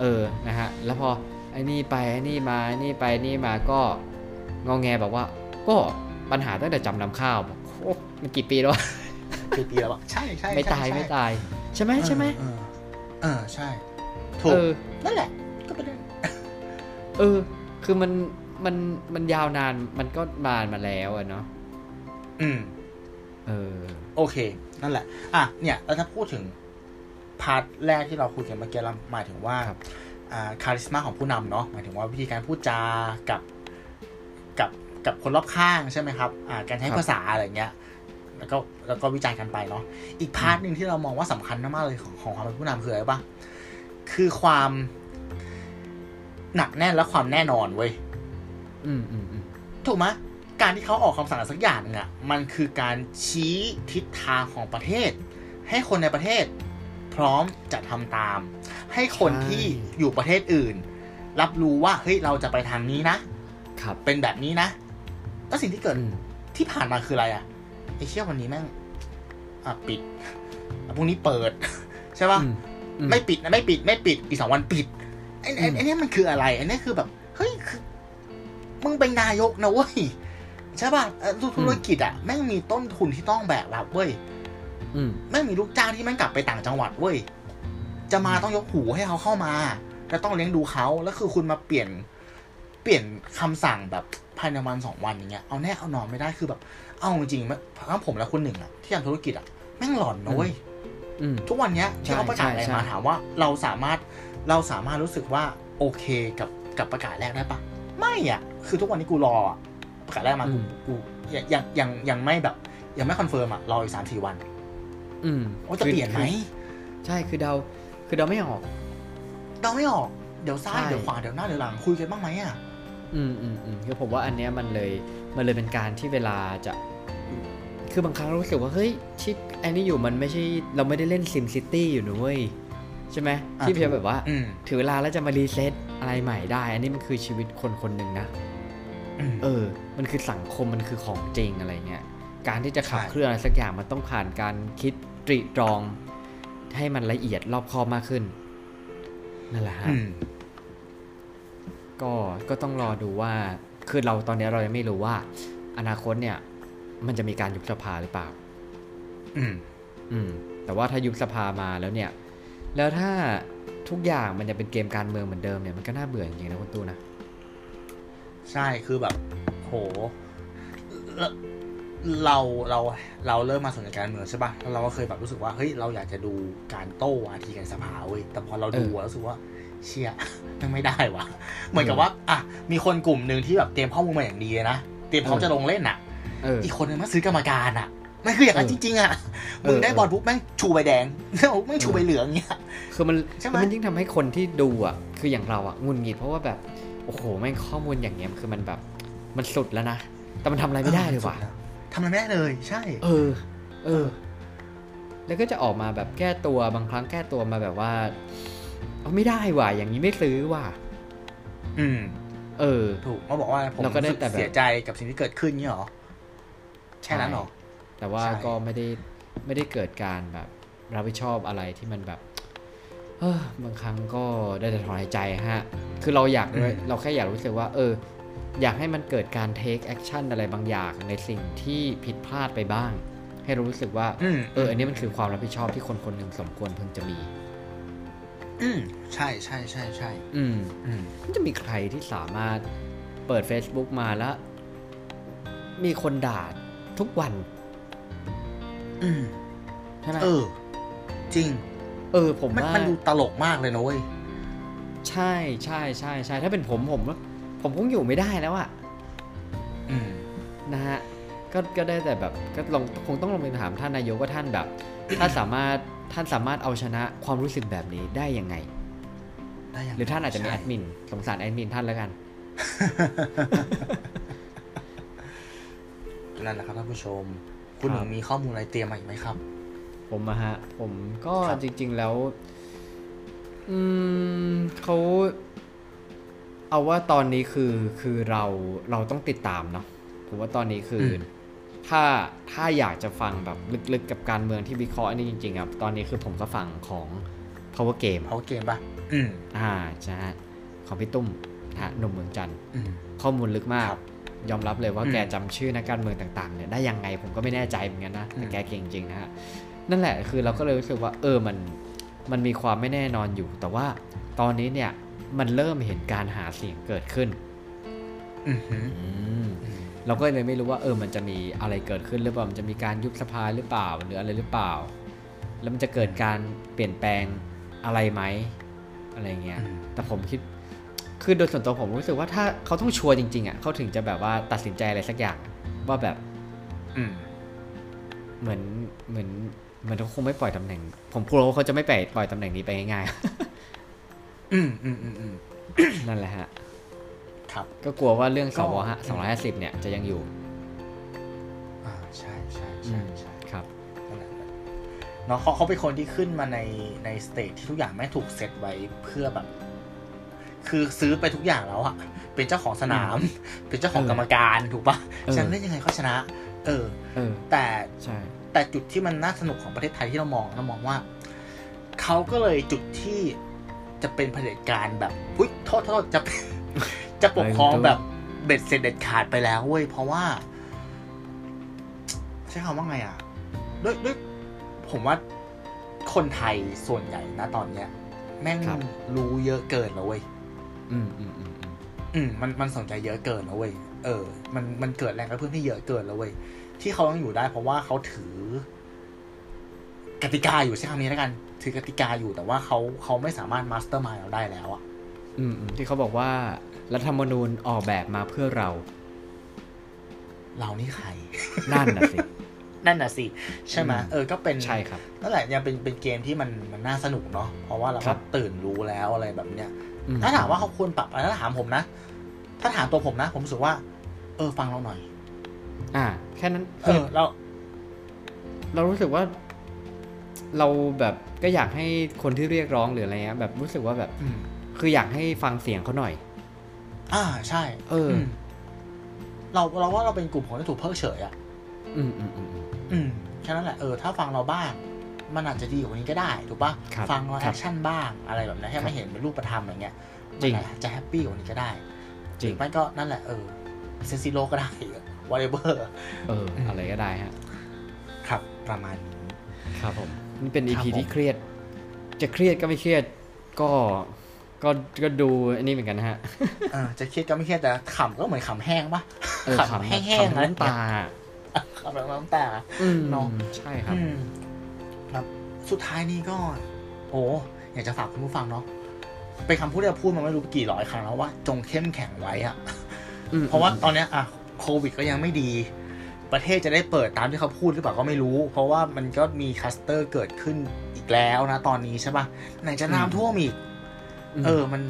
เออ นะฮะ แล้วพอ ไอ้นี่ไปไอ้นี่มาไอ้นี่ไปไอ้นี่มาก็งอแงแบบว่า ก็ปัญหาตั้งแต่จำนำข้าวบอกโอ้มันกี่ปีแล้ววะปีปีแล้วอะใช่ใช่ไม่ใช่ตายใช่ไม่ตาย ใช่ไหมใช่ไหมเออเออใช่ถูกเออนั่นแหละ ก็เป็นเรื่องเออ คือมันมันมันยาวนานมันก็นานมาแล้วอะเนาะอืม เออ โอเค นั่นแหละ อะเนี่ยแล้วถ้าพูดถึง part แรกที่เราคุยกันเมื่อกี้เราหมายถึงว่า ครับอ่า charisma ของผู้นำเนาะหมายถึงว่าวิธีการพูดจากับกับกับคนรอบข้างใช่ไหมครับอ่าการใช้ครับภาษาอะไรเงี้ยแล้วก็แล้วก็วิจารณ์กันไปเนาะอีก part หนึ่งที่เรามองว่าสำคัญมากๆเลยของของความเป็นผู้นำคืออะไรปะคือความหนักแน่นและความแน่นอนเว้ยอืมอืมอืมถูกไหมการที่เขาออกคำสั่งอะไรสักอย่างหนึงอะมันคือการชี้ทิศทางของประเทศ ให้คนในประเทศพ ร้อมจะทำตาม ให้คนที่อยู่ประเทศอื่น รับรู้ว่าเฮ้ยเราจะไปทางนี้นะครับเป็นแบบนี้นะแล้วสิ่งที่เกิดอืมที่ผ่านมาคืออะไรอะไอเชี่ยวันนี้แม่งอะปิดอะพรุ่งนี้เปิด ใช่ป่ะอืมอืมไม่ปิดนะไม่ปิดไม่ปิดอีกสองวันปิดไอ้ไอ้อืมไอ้เนี่ยมันคืออะไรไอ้เนี่ยคือแบบเฮ้ยคือมึงเป็นนายกนะเว้ยใช่ป่ะเอ่อธุรกิจอะแม่งมีต้นทุนที่ต้องแบกรับเว้ยอืม แม่งมีลูกจ้างที่แม่งกลับไปต่างจังหวัดเว้ย จะมาต้องยกหูให้เขาเข้ามาแล้วต้องเลี้ยงดูเขาแล้วคือคุณมาเปลี่ยน เปลี่ยนคำสั่งแบบภายในวันสองวันอย่างเงี้ย เอาแน่เอานอนไม่ได้คือแบบ เอาจริงๆทั้งผมและคนหนึ่งอะที่ทำธุรกิจอะแม่งหลอนนะเว้ยอืมทุกวันเนี้ยที่เขาประกาศอะไรใช่มาใช่ถามว่า เราสามารถเราสามารถรู้สึกว่าโอเคกับกับประกาศแรกได้ปะไม่อะ คือทุกวันนี้กูรออะประกาศแรกมากูกูยังยังยังยังไม่แบบ ยังไม่ confirm อะรออีกสามสี่วัน อืมว่าจะเปลี่ยนไหมคือใช่คือเดาคือเดาไม่ออกเดาไม่ออก เดี๋ยวซ้ายใช่เดี๋ยวขวาเดี๋ยวหน้าเดี๋ยวหลังคุยกันบ้างไหมอะอืมอืมอืมคือผมว่าอันเนี้ยมันเลยมันเลยเป็นการที่เวลาจะ คือบางครั้งเรารู้สึกว่าเฮ้ยที่ไอ้นี่อยู่มันไม่ใช่เราไม่ได้เล่น SimCity อยู่นะเว้ยใช่ไหมอะที่เพียงแบบว่าอืมถือเวลาแล้วจะมา reset อะไรใหม่ได้ อันนี้มันคือชีวิตคนคนหนึ่งนะอืมเออ มันคือสังคมมันคือของจริงอะไรเงี้ย การที่จะขับใช่เคลื่อนอะไรสักอย่างมันต้องผ่านการคิดตรีตรองให้มันละเอียดรอบคอบมากขึ้น นั่นแหละฮะอืมก็ก็ต้องรอดูว่า คือเราตอนนี้เรายังไม่รู้ว่า อนาคตเนี่ย มันจะมีการยุบสภาหรือเปล่า อืม อืม แต่ว่าถ้ายุบสภามาแล้วเนี่ย แล้วถ้าทุกอย่างมันจะเป็นเกมการเมืองเหมือนเดิมเนี่ยมันก็น่าเบื่อจริงๆนะคุณตู้นะ ใช่คือแบบ โห เราเราเราเริ่มมาสนใจการเมืองใช่ป่ะแล้วเราก็เคยแบบรู้สึกว่าเฮ้ยเราอยากจะดูการโต้วาทีกันสภาเว้ยแต่พอเราดูเอออะรู้สึกว่าเชี่ยยังไม่ได้วะเหมือนกับว่า อะ มีคนกลุ่มหนึ่งที่แบบเตรียมข้อมูลมาอย่างดีเลยนะเตรียมพร้อมเออจะลงเล่นอะเอออีกคนนึงมาซื้อกรรมการอะมันคืออย่างนั้นเอจอริงๆอะเออมึงได้เออบอลปุ๊บแม่งชูใบแดงแล้วแม่งชูใบเหลืองเงี้ยคือมันใช่ไหมคือมันยิ่งทำให้คนที่ดูอะ คืออย่างเราอะงุนงิดเพราะว่าแบบโอ้โหแม่งข้อมูลอย่างเงี้ยคือมันแบบมันสุดแล้วนะแต่มันทำอะไรไม่ได้เลยว่ะทำอะไรไม่ได้เลย ใช่ เออ เออ แล้วก็จะออกมาแบบแก้ตัวบางครั้งแก้ตัวมาแบบว่าเอาไม่ได้ว่ะอย่างนี้ไม่ซื้อว่ะอืม เออ ถูกมาบอกว่าผมเราก็ได้รู้สึกแต่แบบเสียใจกับสิ่งที่เกิดขึ้นเงี้ยหรอแค่นั้นหรอแต่ว่าใช่ก็ไม่ได้ไม่ได้เกิดการแบบรับผิดชอบอะไรที่มันแบบเออบางครั้งก็ได้แต่ถอนหายใจฮะ คือเราอยากด้วยเราแค่อยากรู้สึกว่า เออ อยากให้มันเกิดการ take action อะไรบางอย่างในสิ่งที่ผิดพลาดไปบ้าง ให้เรารู้สึกว่าอืมเอออันนี้มันคือความรับผิดชอบที่คนคนหนึ่งสมควรพึงจะมี อืมใช่ใช่ใช่ใช่อืมอืมมันจะมีใครที่สามารถเปิด Facebook มาแล้ว มีคนด่าทุกวัน อืมใช่ไหมเออ จริง เออ ผมมันว่ามันดูตลกมากเลยนะเว้ยใช่ใช่ใช่ใช่ถ้าเป็นผมผม ผมคงอยู่ไม่ได้แล้วอะอืมนะฮะก็ก็ได้แต่แบบก็ลองคงต้องลงไปถามท่านนายกว่าท่านแบบท่านสามารถท่านสามารถเอาชนะความรู้สึกแบบนี้ได้ยังไงได้ย่งหรือท่านอาจจะมีใช่แอดมินสงสารแอดมินท่านแล้วกันนั่นแหละครับท่านผู้ชม คุณหคนึ่รับงมีข้อมูลอะไรเตรียมมาอีกไหมครับ ผมอะฮะ ผมก็ครับจริง ๆแล้ว อืมเขา เอาว่าตอนนี้คือคือเราเราต้องติดตามเนาะผมว่าตอนนี้คืออถ้าถ้าอยากจะฟังแบบลึกๆกับการเมืองที่วิเคราะห์อันนี้จริงๆอะตอนนี้คือผมก็ฟังของ power game เขาเกมป่ะอืมอ่าใช่ฮะของพี่ตุ้มนะฮะหนุ่มเมืองจันทร์อืมข้อมูลลึกมากครับยอมรับเลยว่าอืมแกจำชื่อนักการเมืองต่างๆเนี่ยได้ยังไงผมก็ไม่แน่ใจเหมือนกันนะแต่อืมแกเก่งจริงนะฮะนั่นแหละคือเราก็เลยรู้สึกว่า เออมันมันมีความไม่แน่นอนอยู่ แต่ว่าตอนนี้เนี่ย มันเริ่มเห็นการหาเสียงเกิดขึ้นอือหืออืมอืมเราก็เลยไม่รู้ว่าเออมันจะมีอะไรเกิดขึ้นหรือเปล่ามันจะมีการยุบสภาหรือเปล่าหรืออะไรหรือเปล่า แล้วมันจะเกิดการเปลี่ยนแปลงอะไรไหมอะไรเงี้ยอืมแต่ผมคิดคือโดยส่วนตัวผมรู้สึกว่าถ้าเขาต้องชัวร์จริง ๆอะเขาถึงจะแบบว่าตัดสินใจอะไรสักอย่างว่าแบบ อืมเหมือนเหมือนเหมือนเขาคงไม่ปล่อยตำแหน่ง ผมกลัวว่าเขาจะไม่ปล่อยปล่อยตำแหน่งนี้ไปง่าย อืมอืมอืมอืมนั่นแหละฮะ ครับ ก็กลัวว่าเรื่องสก็ฮะ250เนี่ยจะยังอยู่ อ่าใช่ใช่ใช่ใช่ครับนั่นแหละเนาะเขาเขาเป็นคนที่ขึ้นมาในใน stage ที่ทุกอย่างแม่งถูกเซตไว้เพื่อแบบ คือซื้อไปทุกอย่างแล้วอะเป็นเจ้าของสนาม เป็นเจ้าของเออกรรมการถูกปะเออฉะนันเล่นยังไงก็ชนะ เออ เออ แต่ใช่ แต่จุดที่มันน่าสนุกของประเทศไทยที่เรามองเรามองว่า เขาก็เลยจุดที่ จะเป็นเผด็จการแบบอุ้ยโทษโทษจะจะปกครองแบบเบ็ดเสร็จเด็ดขาดไปแล้วเว้ยเพราะว่า ใช้คำว่าไงอะด้วยด้วยผมว่าคนไทยส่วนใหญ่นะตอนเนี้ย แม่งครับรู้เยอะเกินแล้วเว้ยอืมอืมอืมอืมอืมมันมันสนใจเยอะเกินแล้วเว้ยเออ มันมันเกิดแรงกระเพื่อมที่เยอะเกินแล้วเว้ยที่เขาต้องอยู่ได้ เพราะว่าเขาถือกติกาอยู่ใช้คำนี้แล้วกัน ถือกติกาอยู่แต่ว่าเขาเขาไม่สามารถ mastermind เราได้แล้วอะอืมอืมที่เขาบอกว่ารัฐธรรมนูญออกแบบมาเพื่อเรา เรานี่ใคร นั่นน่ะสิ นั่นน่ะสิ ใช่ไหมอืมเออก็เป็นใช่ครับนั่นแหละยังเป็นเป็นเกมที่มันมันน่าสนุกเนาะเพราะว่าเราครัก็บตื่นรู้แล้วอะไรแบบเนี้ยอืถ้าถามว่าเขาควรปรับอะไรถ้าถามผมนะ ถ้าถามตัวผมนะ ผมรู้สึกว่า เออ ฟังเราหน่อย อ่า แค่นั้นเออเรา เรารู้สึกว่า เราแบบก็อยากให้คนที่เรียกร้องหรืออะไรเงี้ยแบบรู้สึกว่าแบบอืมคืออยากให้ฟังเสียงเขาหน่อย อ่าใช่ เอออืมเราเราว่าเราเป็นกลุ่มคนที่ถูกเพิกเฉยอะอืมอืมอืมอืมอืมแค่นั้นแหละเออถ้าฟังเราบ้าง มันอาจจะดีกว่านี้ก็ได้ถูกปะครับฟังเราคแอรับคชั่นบ้างอะไรแบบนี้ให้ครัไม่บเห็นเป็นรูปธรรมอย่างเงี้ยจริงมันอาจจะแฮปปี้กว่านี้ก็ได้ จริงหอไม่ก็นั่นแหละเออเซนซิโลก็ได้ whatever เออ อะไรก็ได้ฮะ ครับประมาณนี้ ครับผม นี่เป็นคอีรับพีผมที่เครียด จะเครียดก็ไม่เครียด ก็ก็ก็ดูอันนี้เหมือนกันนะฮะเออจะเครียดก็ไม่เครียดแต่ขำก็เหมือนขำแห้งปะเออขำแห้งๆขำน้ำตาขำแบบน้ำตาอืมเนาะใช่ครับอืมครับ สุดท้ายนี้ก็ โอ้อยากจะฝากคุณผู้ฟังเนาะเป็นคำพูดที่เราพูดมาไม่รู้กี่ร้อยครั้งแล้วว่าจงเข้มแข็งไว้อะอืมเพราะว่าตอนเนี้ยอะโควิดก็ยังไม่ดี ประเทศจะได้เปิดตามที่เขาพูดหรือเปล่าก็ไม่รู้ เพราะว่ามันก็มีคลัสเตอร์เกิดขึ้นอีกแล้วนะตอนนี้ใช่ปะไหนจะน้ำท่วมอีกมเออมัน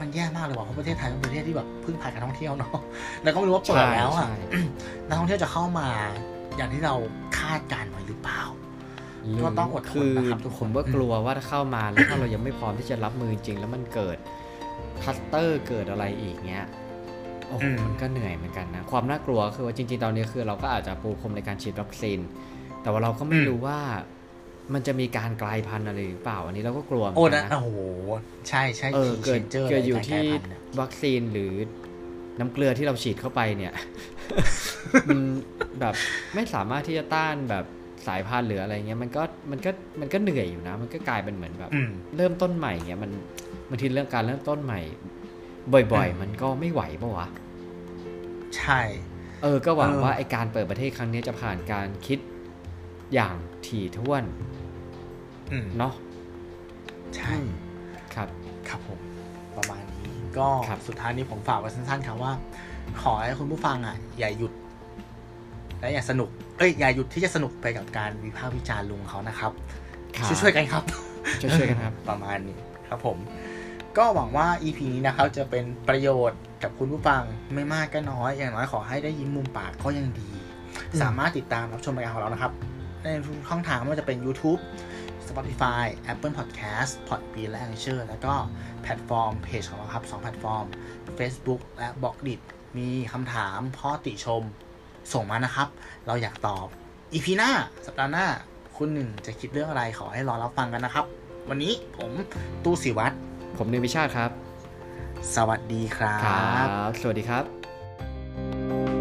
มันแย่มากเลยว่ะเพราะประเทศไทยเป็นประเทศที่แบบพึ่งพาการท่องเที่ยวเนาะแล้วก็ไม่รู้ว่าเปิดแล้วอะใช่ใช่นักท่องเที่ยวจะเข้ามา อย่างที่เราคาดการณ์ไว้หรือเปล่าก็ต้องอดทนคือนะครับทุกคนผมก็กลัวว่าถ้าเข้ามาแล้วถ้าเรายังไม่พร้อมที่จะรับมือจริง แล้วมันเกิดคลัสเตอร์เกิดอะไรอีกเงี้ย โอ้โหอืมมันก็เหนื่อยเหมือนกันนะ ความน่ากลัวคือว่าจริงๆ ตอนนี้คือเราก็อาจจะปูพรมในการฉีดวัคซีน แต่ว่าเราก็ไม่รู้ว่ามันจะมีการกลายพันธุ์อะไรหรือเปล่า อันนี้เราก็กลัวเหมืโอ้อนกันะนนะโอ้โห ใช่ใช่เออ key เกิด changer เกิดอยู่ในการที่กลายพันธุ์เนี่ยวัคซีนหรือน้ำเกลือที่เราฉีดเข้าไปเนี่ยมันแบบไม่สามารถที่จะต้านแบบสายพันธุ์หรืออะไรเงี้ยมันก็มันก็มันก็เหนื่อยอยู่นะ มันก็กลายเป็นเหมือนแบบอืมเริ่มต้นใหม่เงี้ยมันบางทีเรื่องการเริ่มต้นใหม่ บ่อยอืมๆมันก็ไม่ไหวปะวะ ใช่ เออ ก็หวังเออว่าไอการเปิดประเทศครั้งนี้จะผ่านการคิดอย่างถี่ถ้วนอืมเนาะใช่อืมครับ ครับผม ประมาณนี้ ก็ครับสุดท้ายนี้ผมฝากไว้สั้นๆครับว่า ขอให้คุณผู้ฟังอะ อย่าหยุด และอย่าสนุก เอ้ย อย่าหยุดที่จะสนุกไปกับการวิพากษ์วิจารณ์ลุงเขานะครับครับช่วยๆกันครับ ช่วยๆกันครับ ประมาณนี้ ครับผม ก็หวังว่า EP นี้นะครับจะเป็นประโยชน์กับคุณผู้ฟังไม่มากก็น้อย อย่างน้อยขอให้ได้ยิ้มมุมปากก็ยังดีอืมสามารถติดตามรับชมรายการของเรานะครับ ในทุกช่องทางไม่ว่าจะเป็น YouTube Spotify Apple Podcast Podbean และ Anchor แล้วก็แพลตฟอร์มเพจของเราครับสองแพลตฟอร์ม Facebook และ Blockdit มีคำถามข้อติชมส่งมานะครับ เราอยากตอบ EP หน้า สัปดาห์หน้า คุณหนึ่งจะคิดเรื่องอะไรขอให้รอรับฟังกันนะครับ วันนี้ผมตู้สิวัตร ผมนิววิชาครับ สวัสดีครับ สวัสดีครับ